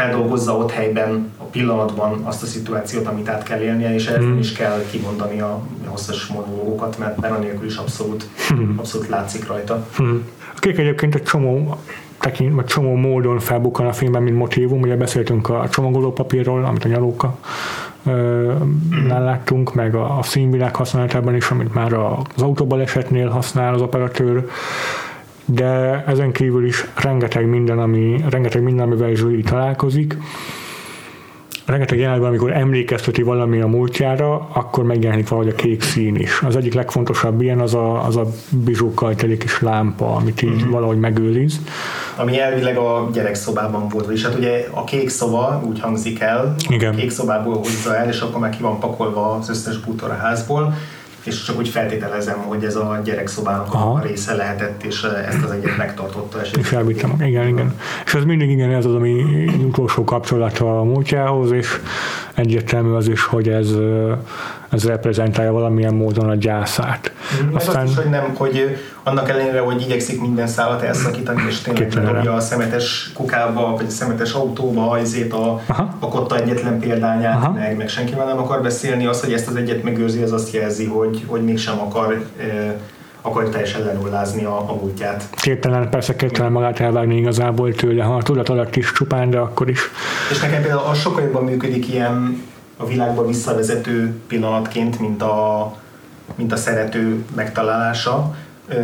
feldolgozza ott helyben, a pillanatban azt a szituációt, amit át kell élnie, és ehhez mm. is kell kimondani a hosszas monológokat, mert, mert anélkül is abszolút, mm. abszolút látszik rajta. Mm. A kék egyébként egy csomó tekint, vagy csomó módon felbukkan a filmben, mint motivum. Ugye beszéltünk a csomagolópapírról, amit a nyalóka mm. láttunk, meg a, a színvilág használatában is, amit már az autóbalesetnél használ az operatőr de ezen kívül is rengeteg minden, ami, rengeteg minden amivel Zsuli találkozik. Rengeteg jelenetben, amikor emlékezteti valami a múltjára, akkor megjelenik valahogy a kék szín is. Az egyik legfontosabb ilyen az a, az a bizsókkal teli kis lámpa, amit így mm-hmm. valahogy megőriz. Ami elvileg a gyerekszobában volt, és hát ugye a kék szoba úgy hangzik el, Igen. a kék szobából hozza el, és akkor már ki van pakolva az összes bútor a házból, és csak úgy feltételezem, hogy ez a gyerekszobának Aha. a része lehetett, és ezt az egyet megtartotta. És, és elvittem, igen, igen. És ez mindig igen, ez az, ami utolsó kapcsolata a múltjához, és egyértelmű az is, hogy ez, ez reprezentálja valamilyen módon a gyászát. Mm, Aztán... Az is, hogy nem, hogy annak ellenére, hogy igyekszik minden szálat elszakítani, és tényleg a szemetes kukába, vagy a szemetes autóba azért a, a kotta egyetlen példányát, meg, meg senkivel nem akar beszélni, az, hogy ezt az egyet megőrzi, az azt jelzi, hogy, hogy mégsem akar e, akar teljesen lenullázni a, a múltját. Képtelen, persze képtelen magát elvágni igazából tőle, ha a tudat alatt is csupán, de akkor is. És nekem például az sokkal jobban működik ilyen a világba visszavezető pillanatként, mint a, mint a szerető megtalálása,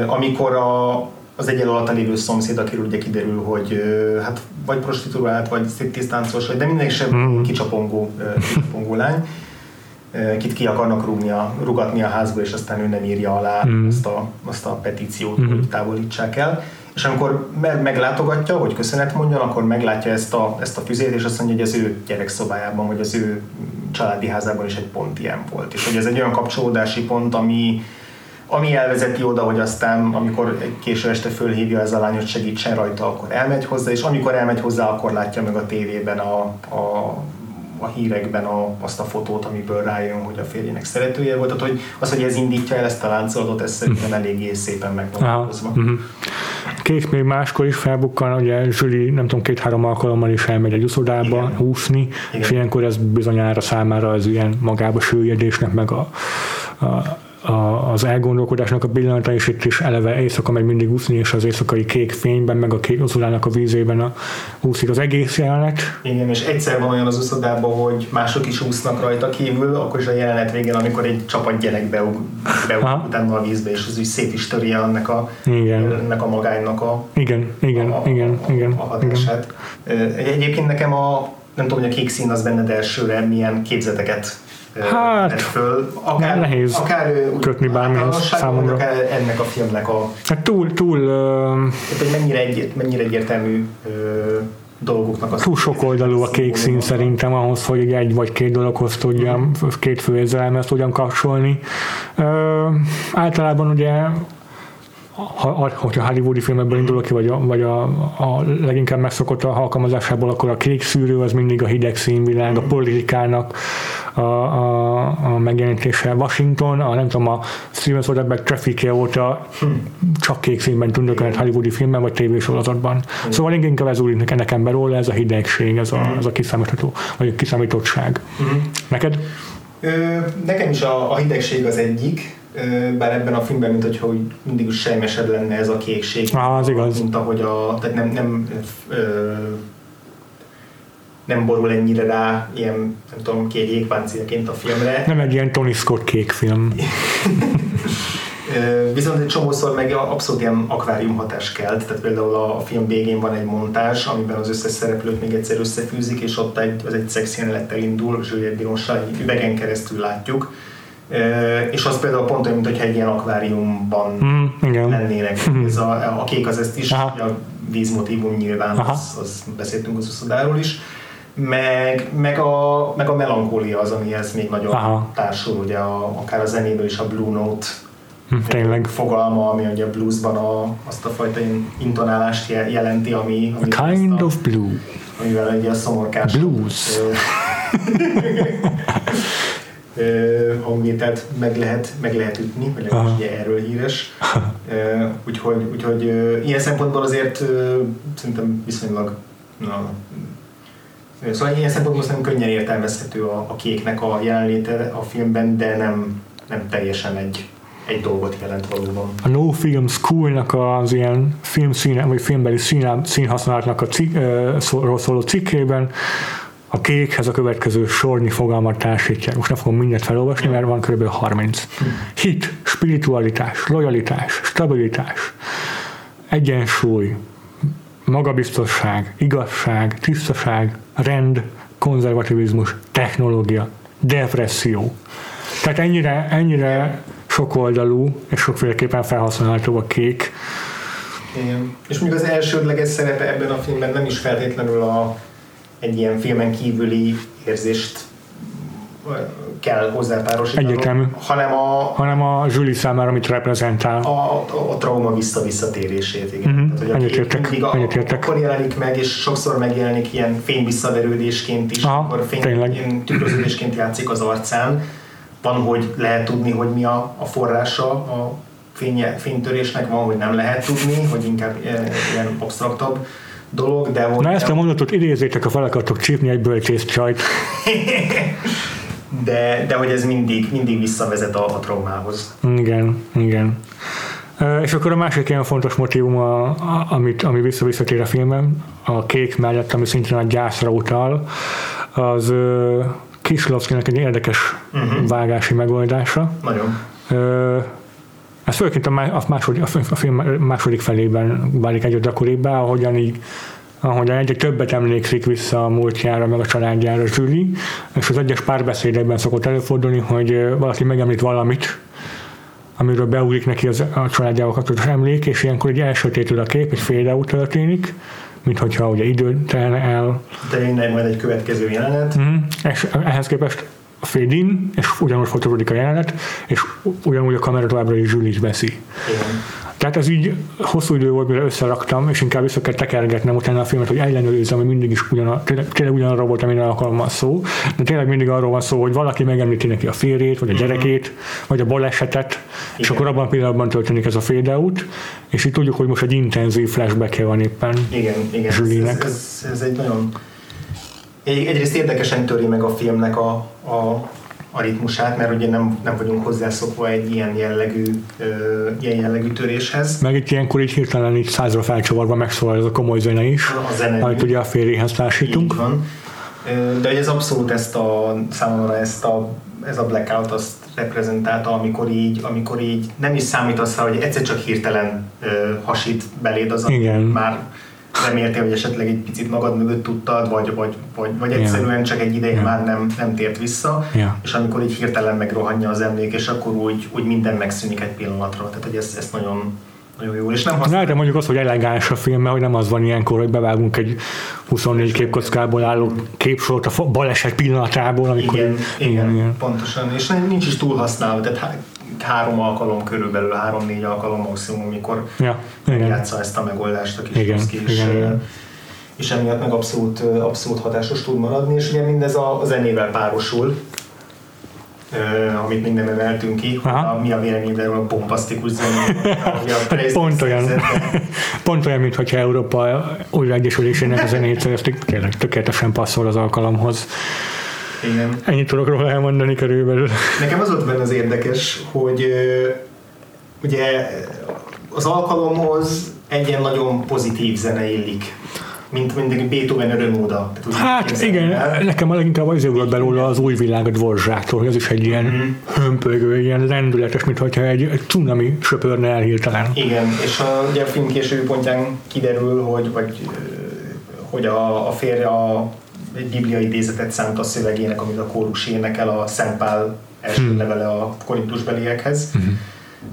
amikor a, az egyen alatt lévő szomszéd, akiről ugye kiderül, hogy hát vagy prostituált, vagy striptisztáncos, de minden is mm. kicsapongó, kicsapongó lány, kit ki akarnak rúgni a, rugatni a házba, és aztán ő nem írja alá mm. azt, a, azt a petíciót, mm. hogy távolítsák el. És amikor meglátogatja, hogy köszönet mondjon, akkor meglátja ezt a, ezt a füzét, és azt mondja, hogy az ő gyerekszobájában, vagy az ő családi házában is egy pont ilyen volt. És hogy ez egy olyan kapcsolódási pont, ami, ami elvezeti oda, hogy aztán, amikor késő este fölhívja ez a lány, hogy segítsen rajta, akkor elmegy hozzá, és amikor elmegy hozzá, akkor látja meg a tévében a, a a hírekben a, azt a fotót, amiből rájön, hogy a férjének szeretője volt. Tehát, hogy az, hogy ez indítja el ezt a láncolatot, ez szerintem eléggé szépen megvalózva. Két még máskor is felbukkan, ugye Zsuli nem tudom, két-három alkalommal is elmegy egy uszodába Igen. úszni, Igen. és ilyenkor ez bizonyára számára az ilyen magába süllyedésnek, meg a, a a, az elgondolkodásnak a pillanata, és itt is eleve éjszaka megy mindig úszni, és az éjszakai kék fényben, meg a kék ozulának a vízében a, úszik az egész jelenet. Igen, és egyszer van olyan az uszodában, hogy mások is úsznak rajta kívül, akkor is a jelenet végén, amikor egy csapat gyerek beug, beug utána a vízbe, és az úgy szét is töri ennek a, igen. ennek a magánynak a, igen, igen, a, igen, a, igen, a hatását. Igen. Egyébként nekem a nem tudom, hogy a kék szín az benned elsőre milyen képzeteket Hát, föl, akár, nehéz akár, kötni bármilyen számomra. Akár ennek a filmnek a... Hát túl, túl... Uh, tehát, mennyire, egy, mennyire egyértelmű uh, dolgoknak az... Túl sok oldalú a kék szín szerintem ahhoz, hogy egy vagy két dologhoz tudjam, két főérzelemhez tudjam kapcsolni. Uh, általában ugye ha, hogyha hollywoodi filmekből indulok ki, vagy, a, vagy a, a leginkább megszokott a alkalmazásából, akkor a kék szűrő az mindig a hideg színvilág, a politikának a, a, a megjelenítése. Washington, a, nem tudom, a Steven Soderbergh traffic óta csak kék színben tündökölt hollywoodi filmben, vagy tévésorozatban. Hmm. Szóval inkább ez úgy nekem belőle, ez a hidegség, ez a, ez a kiszámítható, vagy a kiszámítottság. Hmm. Neked? Ö, nekem is a, a hidegség az egyik, bár ebben a filmben, mint hogyha hogy mindig is sejmesebb lenne ez a kékség. Ah, az igaz. Mint ahogy a, tehát nem, nem ö, nem borul ennyire rá ilyen, nem tudom, két jégpáncélként a filmre. Nem egy ilyen Tony Scott kék film. Viszont egy csomószor meg abszolút ilyen akvárium hatás kelt, tehát például a film végén van egy montás, amiben az összes szereplőt még egyszer összefűzik, és ott egy, az egy szex jelenettel indul, Juliette Binoche üvegen keresztül látjuk, és az például pont olyan, mintha egy ilyen akváriumban mm, igen. lennének. Mm. Ez a, a kék az ezt is, Aha. a vízmotívum nyilván, az, az beszéltünk az uszodáról is, meg, meg, a, meg a melankólia az, amihez még nagyon Aha. társul, ugye a, akár a zenéből is a Blue Note hm, Tényleg. fogalma, ami ugye a bluesban a, azt a fajta intonálást jelenti, ami, ami a kind a, of blue. Amivel egy a szomorkás blues. hangvételt meg lehet, meg lehet ütni, vagy legalábbis ugye erről híres. úgyhogy, úgyhogy ilyen szempontból azért szerintem viszonylag na, Szóval ilyen szempontból szerintem könnyen értelmezhető a, a kéknek a jelenléte a filmben, de nem, nem teljesen egy, egy dolgot jelent valóban. A No Film School-nak az ilyen filmszíne, vagy filmbeli színhasználatnak a cik, szóló cikkében a kékhez a következő sornyi fogalmat társítják. Most nem fogom mindent felolvasni, mert van kb. 30. Hit, spiritualitás, lojalitás, stabilitás, egyensúly, magabiztosság, igazság, tisztaság, rend, konzervativizmus, technológia, depresszió. Tehát ennyire, ennyire sokoldalú és sokféleképpen felhasználható a kék. Igen. És mondjuk az elsődleges szerepe ebben a filmben nem is feltétlenül a egy ilyen filmen kívüli érzést kell hozzápárosítani, Egyértelmű. hanem a, hanem a Zsuli számára, amit reprezentál. A, a, a trauma visszavisszatérését, igen. Uh-huh. Tehát, hogy egyetértek, mindig a, egyetértek. akkor jelenik meg, és sokszor megjelenik ilyen fényvisszaverődésként is, Aha, akkor fény, tükröződésként játszik az arcán. Van, hogy lehet tudni, hogy mi a, a forrása a fény, fénytörésnek, van, hogy nem lehet tudni, hogy inkább ilyen absztraktabb dolog, de... Na ezt a mondatot idézzétek, ha fel akartok csípni egy bölcsész csajt. de, de hogy ez mindig, mindig visszavezet a, a traumához. Igen, igen. És akkor a másik ilyen fontos motivum, a, a, amit, ami vissza-visszatér a filmben, a kék mellett, ami szintén a gyászra utal, az Kislovszkinek egy érdekes uh-huh. vágási megoldása. Nagyon. Uh, ez főként a, második, a film második felében válik egyre gyakoribbá, ahogyan így ahogyan egyre többet emlékszik vissza a múltjára, meg a családjára Zsüli, és az egyes párbeszédekben szokott előfordulni, hogy valaki megemlít valamit, amiről beugrik neki az, a családjával kapcsolatos emlék, és ilyenkor egy elsötétül a kép, egy fade történik, mint hogyha ugye idő telne el. De majd egy következő jelenet. Mm, és ehhez képest a fade in, és ugyanúgy fotózódik a jelenet, és ugyanúgy a kamera továbbra is Zsülit veszi. Igen. Tehát ez így hosszú idő volt, mire összeraktam, és inkább vissza kell tekergetnem utána a filmet, hogy ellenőrizzem, hogy mindig is ugyan, tényleg, ugyanarra volt, amire alkalommal szó, de tényleg mindig arról van szó, hogy valaki megemlíti neki a férjét, vagy a mhm. gyerekét, vagy a balesetet, Igen. és akkor abban a pillanatban történik ez a fade out, és így tudjuk, hogy most egy intenzív flashback van éppen igen, igen. Ez, ez, ez, egy nagyon egyrészt érdekesen töri meg a filmnek a, a, a ritmusát, mert ugye nem, nem vagyunk hozzászokva egy ilyen jellegű, ö, ilyen jellegű töréshez. Meg itt ilyenkor így hirtelen így százra felcsavarva megszólal ez a komoly zene is, A zene amit ugye a férjéhez társítunk. Így van. De ez abszolút ezt a, számomra ezt a, ez a blackout azt reprezentálta, amikor így, amikor így nem is számítasz rá, hogy egyszer csak hirtelen ö, hasít beléd az, Igen. már reméltél, hogy esetleg egy picit magad mögött tudtad, vagy, vagy, vagy, vagy egyszerűen csak egy ideig Ja. már nem, nem tért vissza, Ja. és amikor így hirtelen megrohanja az emlék, és akkor úgy, úgy minden megszűnik egy pillanatra. Tehát, hogy ez, ez nagyon, nagyon jó. És nem használ, Na, de mondjuk az, hogy elegáns a film, mert hogy nem az van ilyenkor, hogy bevágunk egy 24 képkockából álló képsort a baleset pillanatából, amikor igen, igen, igen, pontosan. És nincs is túl használva, tehát há- három alkalom körülbelül, három-négy alkalom maximum, amikor Ja, igen. játsza ezt a megoldást a kis Igen, igen, igen. és emiatt meg abszolút, abszolút hatásos tud maradni, és ugye mindez a, a zenével párosul, ö, amit még nem emeltünk ki, Aha. a, mi a véleményed erről a a Praise Pont olyan. Pont olyan, mintha Európa újraegyesülésének a zenét szerezték, tényleg tökéletesen passzol az alkalomhoz. Igen. Ennyit tudok róla elmondani körülbelül. Nekem az volt benne az érdekes, hogy ugye az alkalomhoz egy ilyen nagyon pozitív zene illik, mint mindig Beethoven örömóda. Hát igen, el. nekem a leginkább az volt belőle az új világ Dvorzsáktól, hogy ez is egy ilyen Mhm. hömpögő, ilyen lendületes, mintha egy, cunami söpörne el hirtelen. Igen, és a, ugye a film későbbi pontján kiderül, hogy, vagy, hogy a, a férje a, egy bibliai idézetet szánt a szövegének, amit a kórus énekel a Szent Pál első Hmm. levele a korintusbeliekhez. Mhm.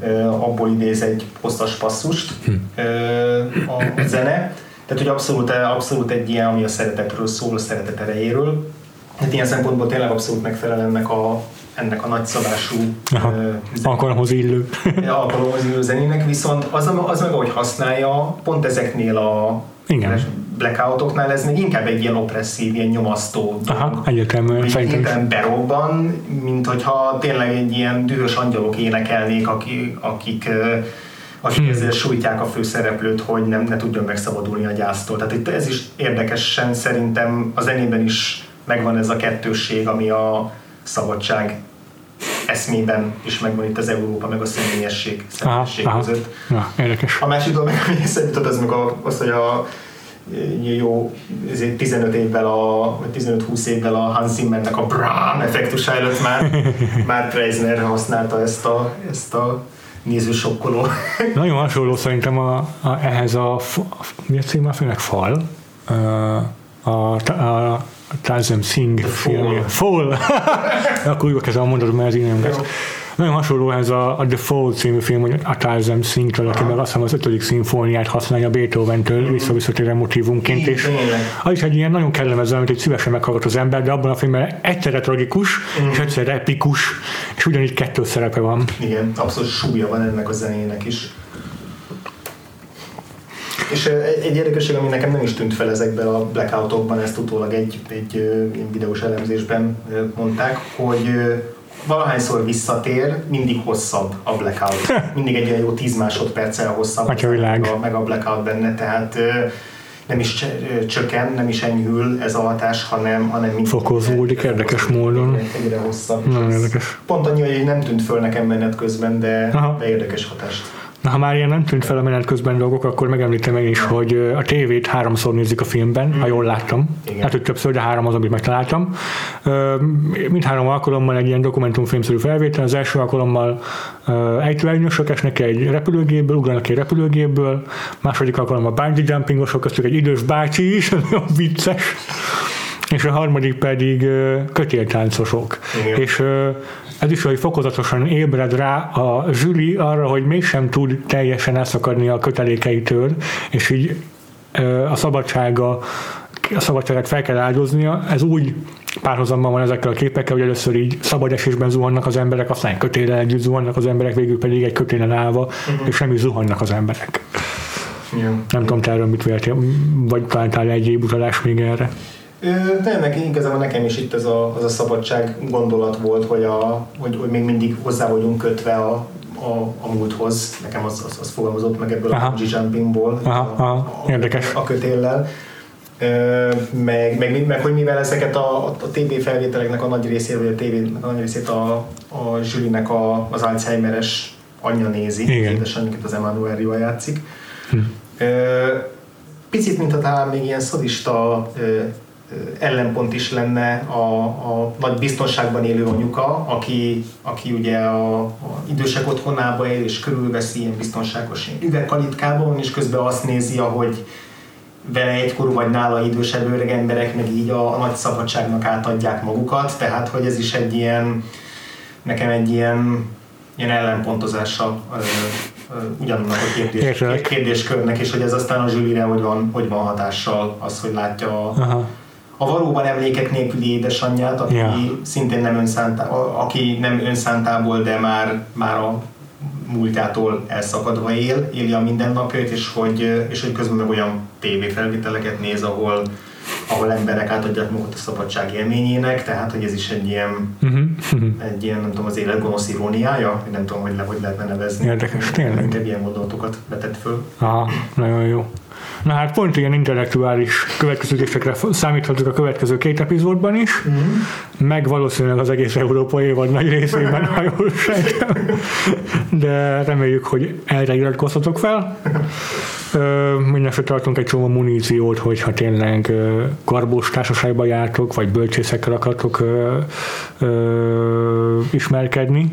Ö, abból idéz egy hosszas passzust Hmm. ö, a, a zene. Tehát, hogy abszolút, abszolút egy ilyen, ami a szeretetről szól, a szeretet erejéről. Hát ilyen szempontból tényleg abszolút megfelel ennek a, ennek a nagyszabású ö, Alkalomhoz illő. alkalomhoz illő zenének, viszont az, az meg ahogy használja, pont ezeknél a Igen. Blackoutoknál ez még inkább egy ilyen opresszív, ilyen nyomasztó Aha, egyértelműen Így szerintem berobban, mint hogyha tényleg egy ilyen dühös angyalok énekelnék, akik, akik, akik Hmm. ezzel sújtják a főszereplőt, hogy nem, ne tudjon megszabadulni a gyásztól. Tehát itt ez is érdekesen szerintem a zenében is megvan ez a kettősség, ami a szabadság eszmében is megvan itt az Európa meg a személyesség, személyesség aha. között. Na, érdekes. A másik dolog, ami eszembe jutott, az meg a, az, hogy a jó ezért 15 évvel a, vagy 15-20 évvel a Hans Zimmernek a Bram effektus előtt már, már Preisner használta ezt a, ezt a nézősokkoló. Nagyon hasonló szerintem a, a, ehhez a, a, mi a cím a filmnek? Fal? A, a, a Tazem Singh filmje. Fall! Akkor úgy kezdem a mondatot, mert ez így nem lesz. Nagyon hasonló ez a, a The Fall című film, hogy a Tazem Singh-től, aki meg azt hiszem az ötödik szimfóniát használja Beethoven-től visszavisszatérő motivumként, és az is egy ilyen nagyon kellemes, amit egy szívesen meghallgat az ember, de abban a filmben egyszerre tragikus, és egyszerre epikus, és ugyanígy kettő szerepe van. Igen, abszolút súlya van ennek a zenének is. És egy, érdekesség, ami nekem nem is tűnt fel ezekben a blackoutokban, ezt utólag egy, egy videós elemzésben mondták, hogy valahányszor visszatér, mindig hosszabb a blackout. Mindig egy olyan jó 10 másodperccel hosszabb Atya világ. meg a, meg a blackout benne, tehát nem is csökken, nem is enyhül ez a hatás, hanem, hanem mindig Fokozódik érdekes módon. Egyre, hosszabb. Nagyon érdekes. Pont annyi, hogy nem tűnt föl nekem menet közben, de, Aha. de érdekes hatást. Na, ha már ilyen nem tűnt fel a menet közben dolgok, akkor megemlítem én is, hogy a tévét háromszor nézik a filmben, ha jól láttam. Igen. Hát, hogy többször, de három az, amit megtaláltam. Mindhárom alkalommal egy ilyen dokumentumfilmszerű felvétel. Az első alkalommal ejtőernyősök esnek egy repülőgépből, ugranak egy repülőgépből. Második alkalommal bungee jumpingosok, köztük egy idős bácsi is, nagyon vicces. És a harmadik pedig kötéltáncosok. Igen. És ez is, hogy fokozatosan ébred rá a zsűri arra, hogy mégsem tud teljesen elszakadni a kötelékeitől, és így a szabadsága a szabadságát fel kell áldoznia. Ez úgy párhuzamban van ezekkel a képekkel, hogy először így szabad esésben zuhannak az emberek, aztán kötélen együtt zuhannak az emberek, végül pedig egy kötélen állva, uh-huh. és nem is zuhannak az emberek. Igen. Nem tudom, te erről mit véltél, vagy találtál egyéb utalás még erre? Ö, Tényleg igazából nekem is itt ez a, az a szabadság gondolat volt, hogy, a, hogy, hogy még mindig hozzá vagyunk kötve a, a, a múlthoz. Nekem az, az, az fogalmazott meg ebből Aha. a bungee jumpingból, Aha, a, aha, a, érdekes. a kötéllel. meg, meg, meg, hogy mivel ezeket a, a TV felvételeknek a nagy részét, vagy a TV a nagy részét a, a Zsülinek a, az Alzheimeres anyja nézi, édesanyjukat az Emmanuel Riva játszik. Hm. Picit, mintha talán még ilyen szadista ellenpont is lenne a, a nagy biztonságban élő anyuka, aki, aki ugye a, a idősek otthonába él és körülveszi ilyen biztonságos üvegkalitkában, és közben azt nézi, ahogy vele egykorú vagy nála idősebb öreg emberek meg így a, a nagy szabadságnak átadják magukat, tehát hogy ez is egy ilyen, nekem egy ilyen, ilyen ellenpontozása ugyanannak a kérdés, kérdéskörnek, és hogy ez aztán a zsűrire hogy van, hogy van hatással az, hogy látja a, Aha a valóban emlékek nélküli édesanyját, aki yeah. szintén nem önszántá, aki nem önszántából, de már, már a múltjától elszakadva él, éli a mindennapjait, és hogy, és hogy közben meg olyan tévéfelvételeket néz, ahol, ahol emberek átadják magukat a szabadság élményének, tehát hogy ez is egy ilyen, uh-huh. egy ilyen nem tudom, az élet gonosz iróniája, nem tudom, hogy, le, hogy lehetne nevezni. Érdekes, tényleg. Inkább ilyen gondolatokat vetett föl. Aha, nagyon jó. Na hát pont ilyen intellektuális következőkésekre számíthatunk a következő két epizódban is, mm-hmm. meg valószínűleg az egész európai évad nagy részében, ha jól sejtem. De reméljük, hogy erre iratkozhatok fel. Mindenesetre tartunk egy csomó muníciót, hogyha tényleg karbós társaságban jártok, vagy bölcsészekkel akartok ismerkedni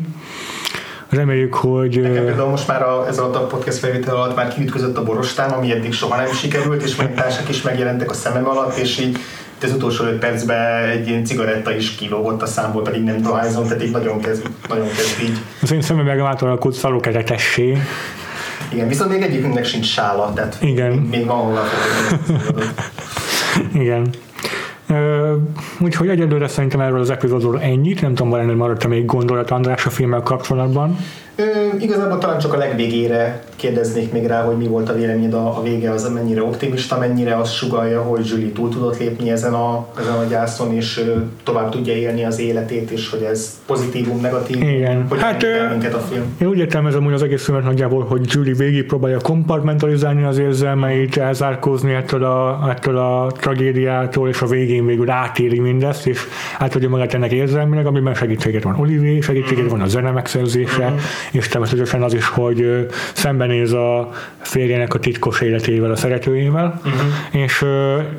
Reméljük, hogy... Nekem például most már a, ez alatt a podcast felvétel alatt már kiütközött a borostám, ami eddig soha nem sikerült, és majd társak is megjelentek a szemem alatt, és így az utolsó öt percben egy ilyen cigaretta is kilógott a számból, pedig nem dohányzom, tehát így nagyon kezd, nagyon kezd így. Az én szemem megalakult szalókeretessé. Igen, viszont még egyikünknek sincs sála, tehát Igen. még van hol Igen. Úgyhogy egyelőre szerintem erről az epizódról ennyit, nem tudom, van maradt még gondolat András a filmmel kapcsolatban. Ö, igazából talán csak a legvégére kérdeznék még rá, hogy mi volt a véleményed a, a vége, az mennyire optimista, mennyire azt sugalja, hogy Julie túl tudott lépni ezen a, ezen a gyászon, és ö, tovább tudja élni az életét, és hogy ez pozitívum, negatív, Igen. hogy hát, minket a film. Én úgy értelmezem hogy az egész filmet nagyjából, hogy Julie végig próbálja kompartmentalizálni az érzelmeit, elzárkózni ettől a, ettől a tragédiától, és a végén végül átéli mindezt, és átadja magát ennek érzelmileg, amiben segítséget van Olivier, segítséget mm. van a zene megszerzése, mm és természetesen az is, hogy szembenéz a férjének a titkos életével, a szeretőjével, uh-huh. és,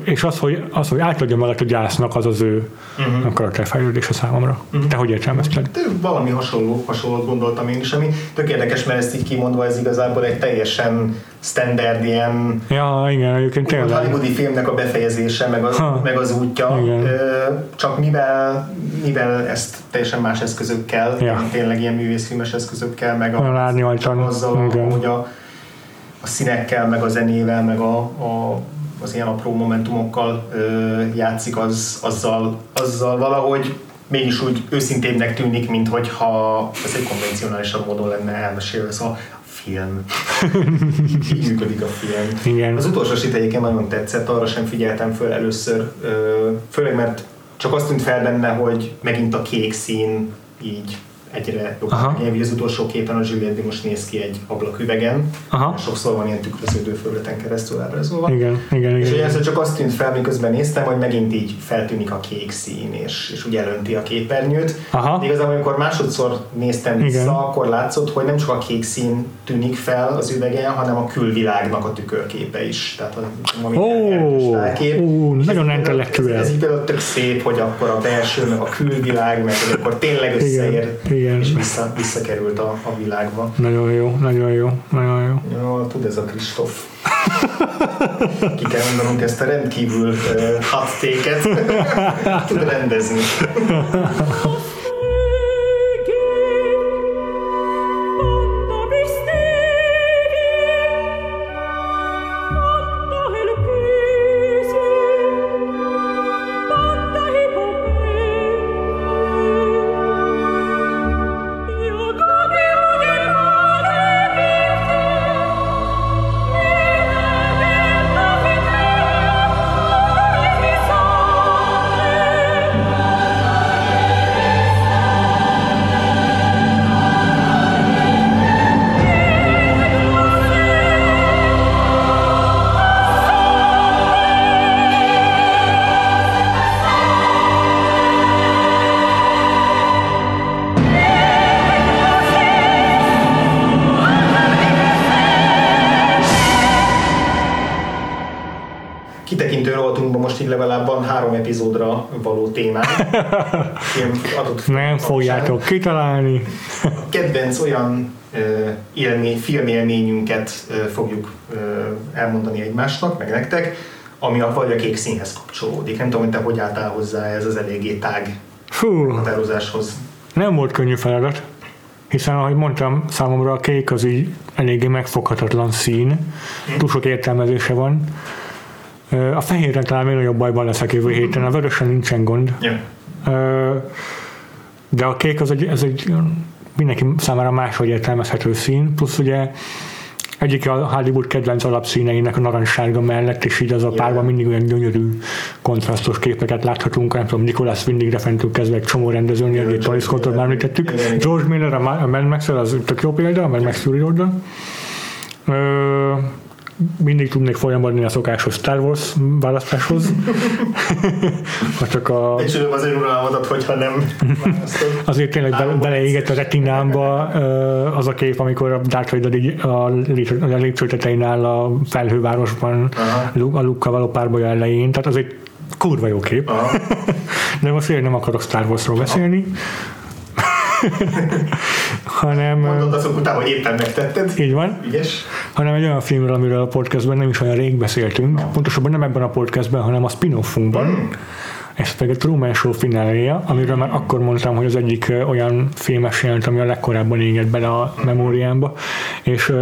és az, hogy, az, hogy átadja magát a gyásznak, az az ő uh-huh. a karakterfejlődése számomra. Uh-huh. Te hogy értelmezted? Valami hasonló, hasonlót gondoltam én is, ami tök érdekes, mert ezt így kimondva ez igazából egy teljesen standard ilyen ja, igen, egyébként tényleg. hollywoodi filmnek a befejezése, meg az, ha, meg az útja. Igen. Csak mivel, mivel ezt teljesen más eszközökkel, ja. tényleg ilyen művészfilmes eszközökkel, meg a, azzal, igen. hogy a, a színekkel, meg a zenével, meg a, a az ilyen apró momentumokkal ö, játszik, az, azzal, azzal valahogy mégis úgy őszintébbnek tűnik, mint hogyha ez egy konvencionálisabb módon lenne elmesélve. Szóval film. Így működik a film. Igen. Az utolsó idejéken nagyon tetszett, arra sem figyeltem föl először, főleg mert csak azt tűnt fel benne, hogy megint a kék szín így egyre jobban megnyelvi. Az utolsó képen a Juliette most néz ki egy ablaküvegen, Aha. sokszor van ilyen tükröződő fölületen keresztül ábrázolva. Igen, igen, és igen. És csak azt tűnt fel, miközben néztem, hogy megint így feltűnik a kék szín, és, és úgy elönti a képernyőt. Aha. De igazából, amikor másodszor néztem vissza, igen. akkor látszott, hogy nem csak a kék szín tűnik fel az üvegen, hanem a külvilágnak a tükörképe is. Tehát a, a oh, kép. Oh, nagyon intellektuál. Ez így például tök szép, hogy akkor a belső, meg a külvilág, meg akkor tényleg összeér. Igen igen. És vissza, visszakerült a, a világba. Nagyon jó, nagyon jó, nagyon jó. Jó, tud ez a Kristóf. Ki kell mondanunk ezt a rendkívül uh, hot téket. tud rendezni. adott Nem fogjátok kitalálni. A kedvenc olyan élmény, filmélményünket fogjuk elmondani egymásnak, meg nektek, ami a vagy a kék színhez kapcsolódik. Nem tudom, hogy te hogy álltál hozzá ez az eléggé tág Fú, határozáshoz. nem volt könnyű feladat, hiszen ahogy mondtam, számomra a kék az így eléggé megfoghatatlan szín, túl sok értelmezése van. A fehérre talán még nagyobb bajban leszek jövő héten, a vörösen nincsen gond. Ja. De a kék az egy, ez egy mindenki számára máshogy értelmezhető szín, plusz ugye egyik a Hollywood kedvenc alapszíneinek a narancssárga mellett, és így az a párban mindig olyan gyönyörű kontrasztos képeket láthatunk, nem tudom, Nicholas Winding Refentől kezdve egy csomó rendezőnél, egy Tony Scottot már említettük. George Miller, a Ma- a Mad max az tök jó példa, a Mad Max Fury. Mindig tudnék folyamodni a szokásos Star Wars választáshoz. ha csak a, Becsülöm az én uralmadat, hogyha nem. Azért tényleg be, beleégett a retinámba az a kép, amikor a Darth Vader a, lépcső- a lépcső tetején áll a felhővárosban Aha. A Luke-kal való párbaj elején, tehát az egy kurva jó kép. Aha. De most én nem akarok Star Warsról beszélni, hanem, Mondod azok után, hogy éppen megtetted. így van, Ügyes. hanem egy olyan filmről, amiről a podcastben nem is olyan rég beszéltünk, pontosabban nem ebben a podcastben, hanem a spin-offunkban. Ez pedig a Truman Show fináléja, amiről már akkor mondtam, hogy az egyik olyan filmes jelent, ami a legkorábban égett bele a memóriámba, és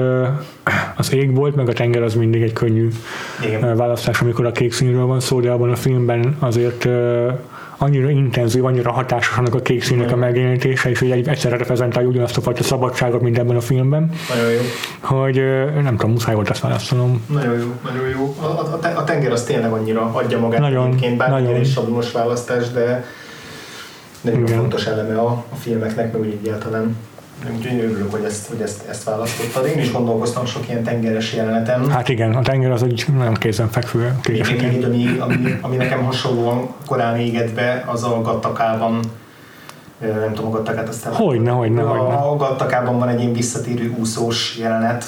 az ég volt, meg a tenger az mindig egy könnyű Igen. választás, amikor a kék színről van szó, de abban a filmben azért annyira intenzív, annyira hatásos annak a kék színnek a megjelenítése, és hogy egy- egyszerre reprezentálja ugyanazt a fajta szabadságot, mint ebben a filmben, Nagyon jó. hogy nem tudom, muszáj volt ezt választanom. Nagyon jó, nagyon jó. A, a, a te- a tenger az tényleg annyira adja magát Nagyon, egyébként, bármilyen is sablonos választás, de nagyon fontos eleme a, a filmeknek, meg úgy egyáltalán. Úgyhogy örülök, hogy ezt, hogy ezt, ezt választottad. Én is gondolkoztam sok ilyen tengeres jeleneten. Hát igen, a tenger az egy nagyon kézenfekvő Még, még ami, ami, ami, nekem hasonlóan korán égett be, az a Gattakában, nem tudom, Gattakát aztán... Hogyne, hogyne, hogyne. A Gattakában van egy ilyen visszatérő úszós jelenet,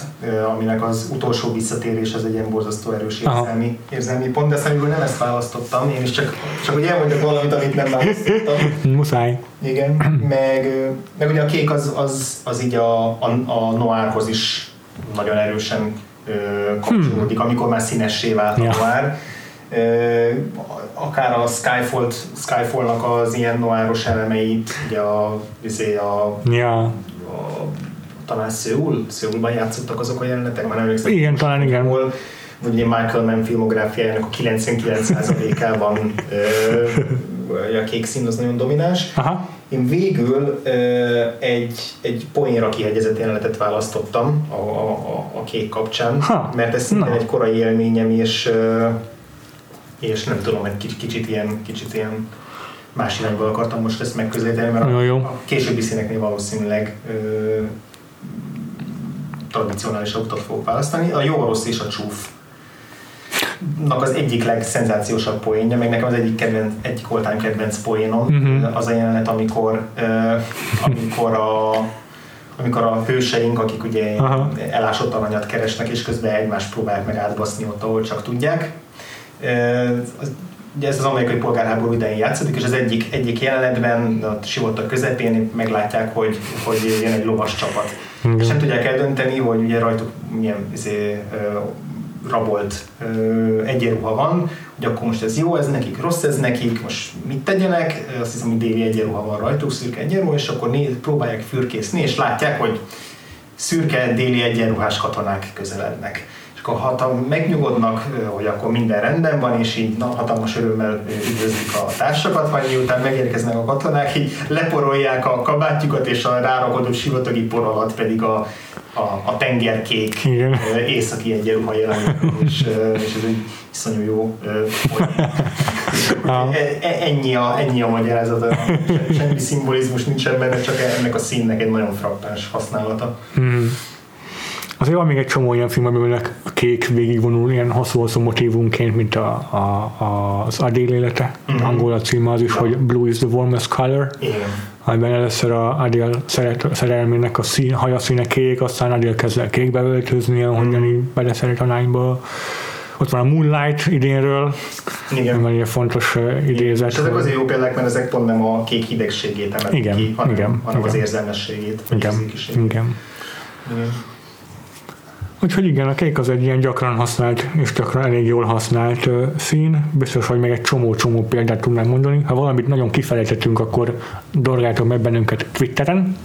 aminek az utolsó visszatérés az egy ilyen borzasztó erős érzelmi, érzelmi pont, de szeméből nem ezt választottam, én is csak, csak hogy elmondjak valamit, amit nem választottam. Muszáj. Igen, meg, meg ugye a kék az, az, az így a, a, a noárhoz is nagyon erősen kapcsolódik, amikor már színessé vált a Hmm. Ja. Akár a Skyfall, Skyfallnak az ilyen noáros elemeit, ugye a, izé a, Ja. a talán Szöul, Szöulban játszottak azok a jelenetek, már nem emlékszem. Igen, talán igen. Hol, vagy ugye Michael Mann filmográfiájának a 99%-ában ö, a kék szín az nagyon domináns. Aha. Én végül ö, egy, egy poénra kihegyezett jelenetet választottam a, a, a, a kék kapcsán, Ha, mert ez szintén egy korai élményem, és, ö, és nem tudom, egy kicsit, kicsit ilyen, kicsit ilyen más irányba akartam most ezt megközelíteni, mert a, jó. a későbbi színeknél valószínűleg ö, tradicionális utat fogok választani. A jó, a rossz és a csúf az egyik legszenzációsabb poénja, meg nekem az egyik, kedvenc, egyik all-time kedvenc poénom, Mhm. az a jelenet, amikor, ö, amikor a amikor a hőseink, akik ugye Aha. elásott aranyat keresnek, és közben egymást próbálják meg átbaszni ott, ahol csak tudják. Ugye ez az amerikai polgárháború idején játszódik, és az egyik, egyik jelenetben a sivatag közepén meglátják, hogy, hogy jön egy lovas csapat. Igen. És nem tudják eldönteni, hogy ugye rajtuk milyen izé, rabolt egyenruha van, hogy akkor most ez jó, ez nekik, rossz ez nekik, most mit tegyenek, azt hiszem, hogy déli egyenruha van rajtuk, szürke egyenruha, és akkor néz, próbálják fürkészni, és látják, hogy szürke déli egyenruhás katonák közelednek. Akkor hatam, megnyugodnak, hogy akkor minden rendben van, és így na, hatalmas örömmel üdvözlik a társakat, majd miután megérkeznek a katonák, így leporolják a kabátjukat, és a rárakodott sivatagi por alatt pedig a, a, a tengerkék Igen. északi egyenruha jelenik, és, és ez egy iszonyú jó. Ah. E- ennyi, a, ennyi a magyarázata. Se- Semmi szimbolizmus nincsen benne, csak ennek a színnek egy nagyon frappáns használata. Hmm. Azért van még egy csomó ilyen film, amiben a kék végigvonul ilyen hosszú-hosszú motívunként, mint a, a, a, az Adél élete. Mhm. Mm-hmm. Angol a címe az is, hogy Blue is the warmest color, Igen. amiben először a Adél szeret, szerelmének a szín, haja színe kék, aztán Adél kezd el kékbe öltözni, ahogyan így beleszeret a lányba. Ott van a Moonlight idénről, Igen. nem egy fontos idézet. És ezek azért jó példák, mert ezek pont nem a kék hidegségét emelik Igen, ki, hanem, igen, hanem az igen. érzelmességét, vagy Igen, érzékiségét. igen. Igen. Úgyhogy igen, a kék az egy ilyen gyakran használt, és gyakran elég jól használt szín. Biztos, hogy még egy csomó-csomó példát tudnám mondani. Ha valamit nagyon kifelejtettünk, akkor dorgáltok meg bennünket Twitteren.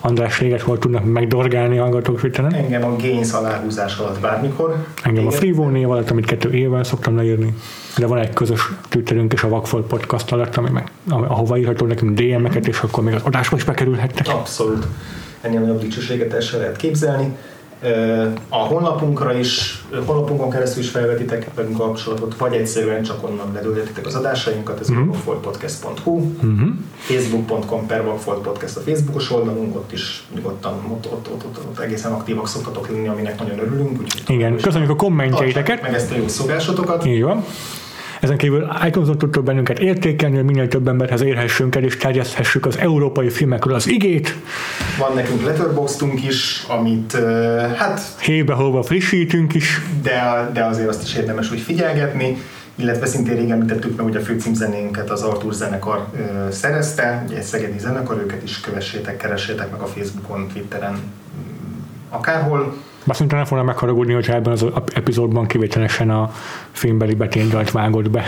András réget hol tudnak megdorgálni hallgatók Twitteren. Engem a gains aláhúzás alatt bármikor. Engem a. Freevo név alatt, amit kettő évvel szoktam leírni. De van egy közös Twitterünk és a Vagfolt podcast alatt, ami meg, ahova írható nekünk DM-eket, és akkor még az adásba is bekerülhettek. Abszolút. Ennél nagyobb dicsőséget el sem lehet képzelni. A honlapunkra is, honlapunkon keresztül is felvetitek velünk kapcsolatot, vagy egyszerűen csak onnan ledölhetitek az adásainkat, ez mm. a Uh-huh. facebook.com per Vagfolt Podcast a Facebookos oldalunk, ott is nyugodtan, ott, ott, ott, ott, ott egészen aktívak szoktatok lenni, aminek nagyon örülünk. Úgyhogy Igen, köszönjük a kommentjeiteket. meg ezt a jó szokásotokat. Így van. Ezen kívül iTunes-on tudtok bennünket értékelni, hogy minél több emberhez érhessünk el, és terjeszthessük az európai filmekről az igét. Van nekünk letterboxdunk is, amit hát Hébe-hóba frissítünk is. de, de azért azt is érdemes úgy figyelgetni, illetve szintén régen említettük meg, hogy a főcímzenénket az Artur zenekar ö, szerezte, ugye egy szegedi zenekar, őket is kövessétek, keressétek meg a Facebookon, Twitteren, akárhol. Bár szerintem nem fognak megharagudni, hogyha ebben az epizódban kivételesen a filmbeli beténdalt vágott be.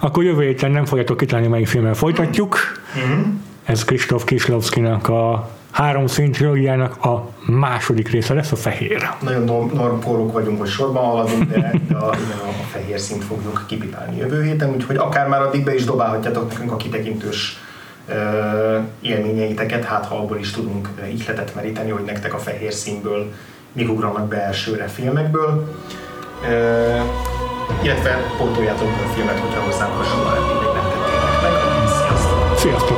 Akkor jövő héten nem fogjátok kitalálni, melyik filmmel folytatjuk. Mm-hmm. Ez Kristóf Kislovszkinak a három szín trilógiának a második része lesz, a fehér. Nagyon norm, normpórok vagyunk, hogy sorban haladunk, de, de a, igen, a fehér szint fogjuk kipipálni jövő héten, úgyhogy akár már addig be is dobálhatjátok nekünk a kitekintős élményeiteket, hát ha abból is tudunk ihletet meríteni, hogy nektek a fehér színből mik ugranak be elsőre filmekből, e, illetve pótoljátok a filmet, hogyha hozzám hasonlóan mindegy nem tettétek meg. Sziasztok! Sziasztok!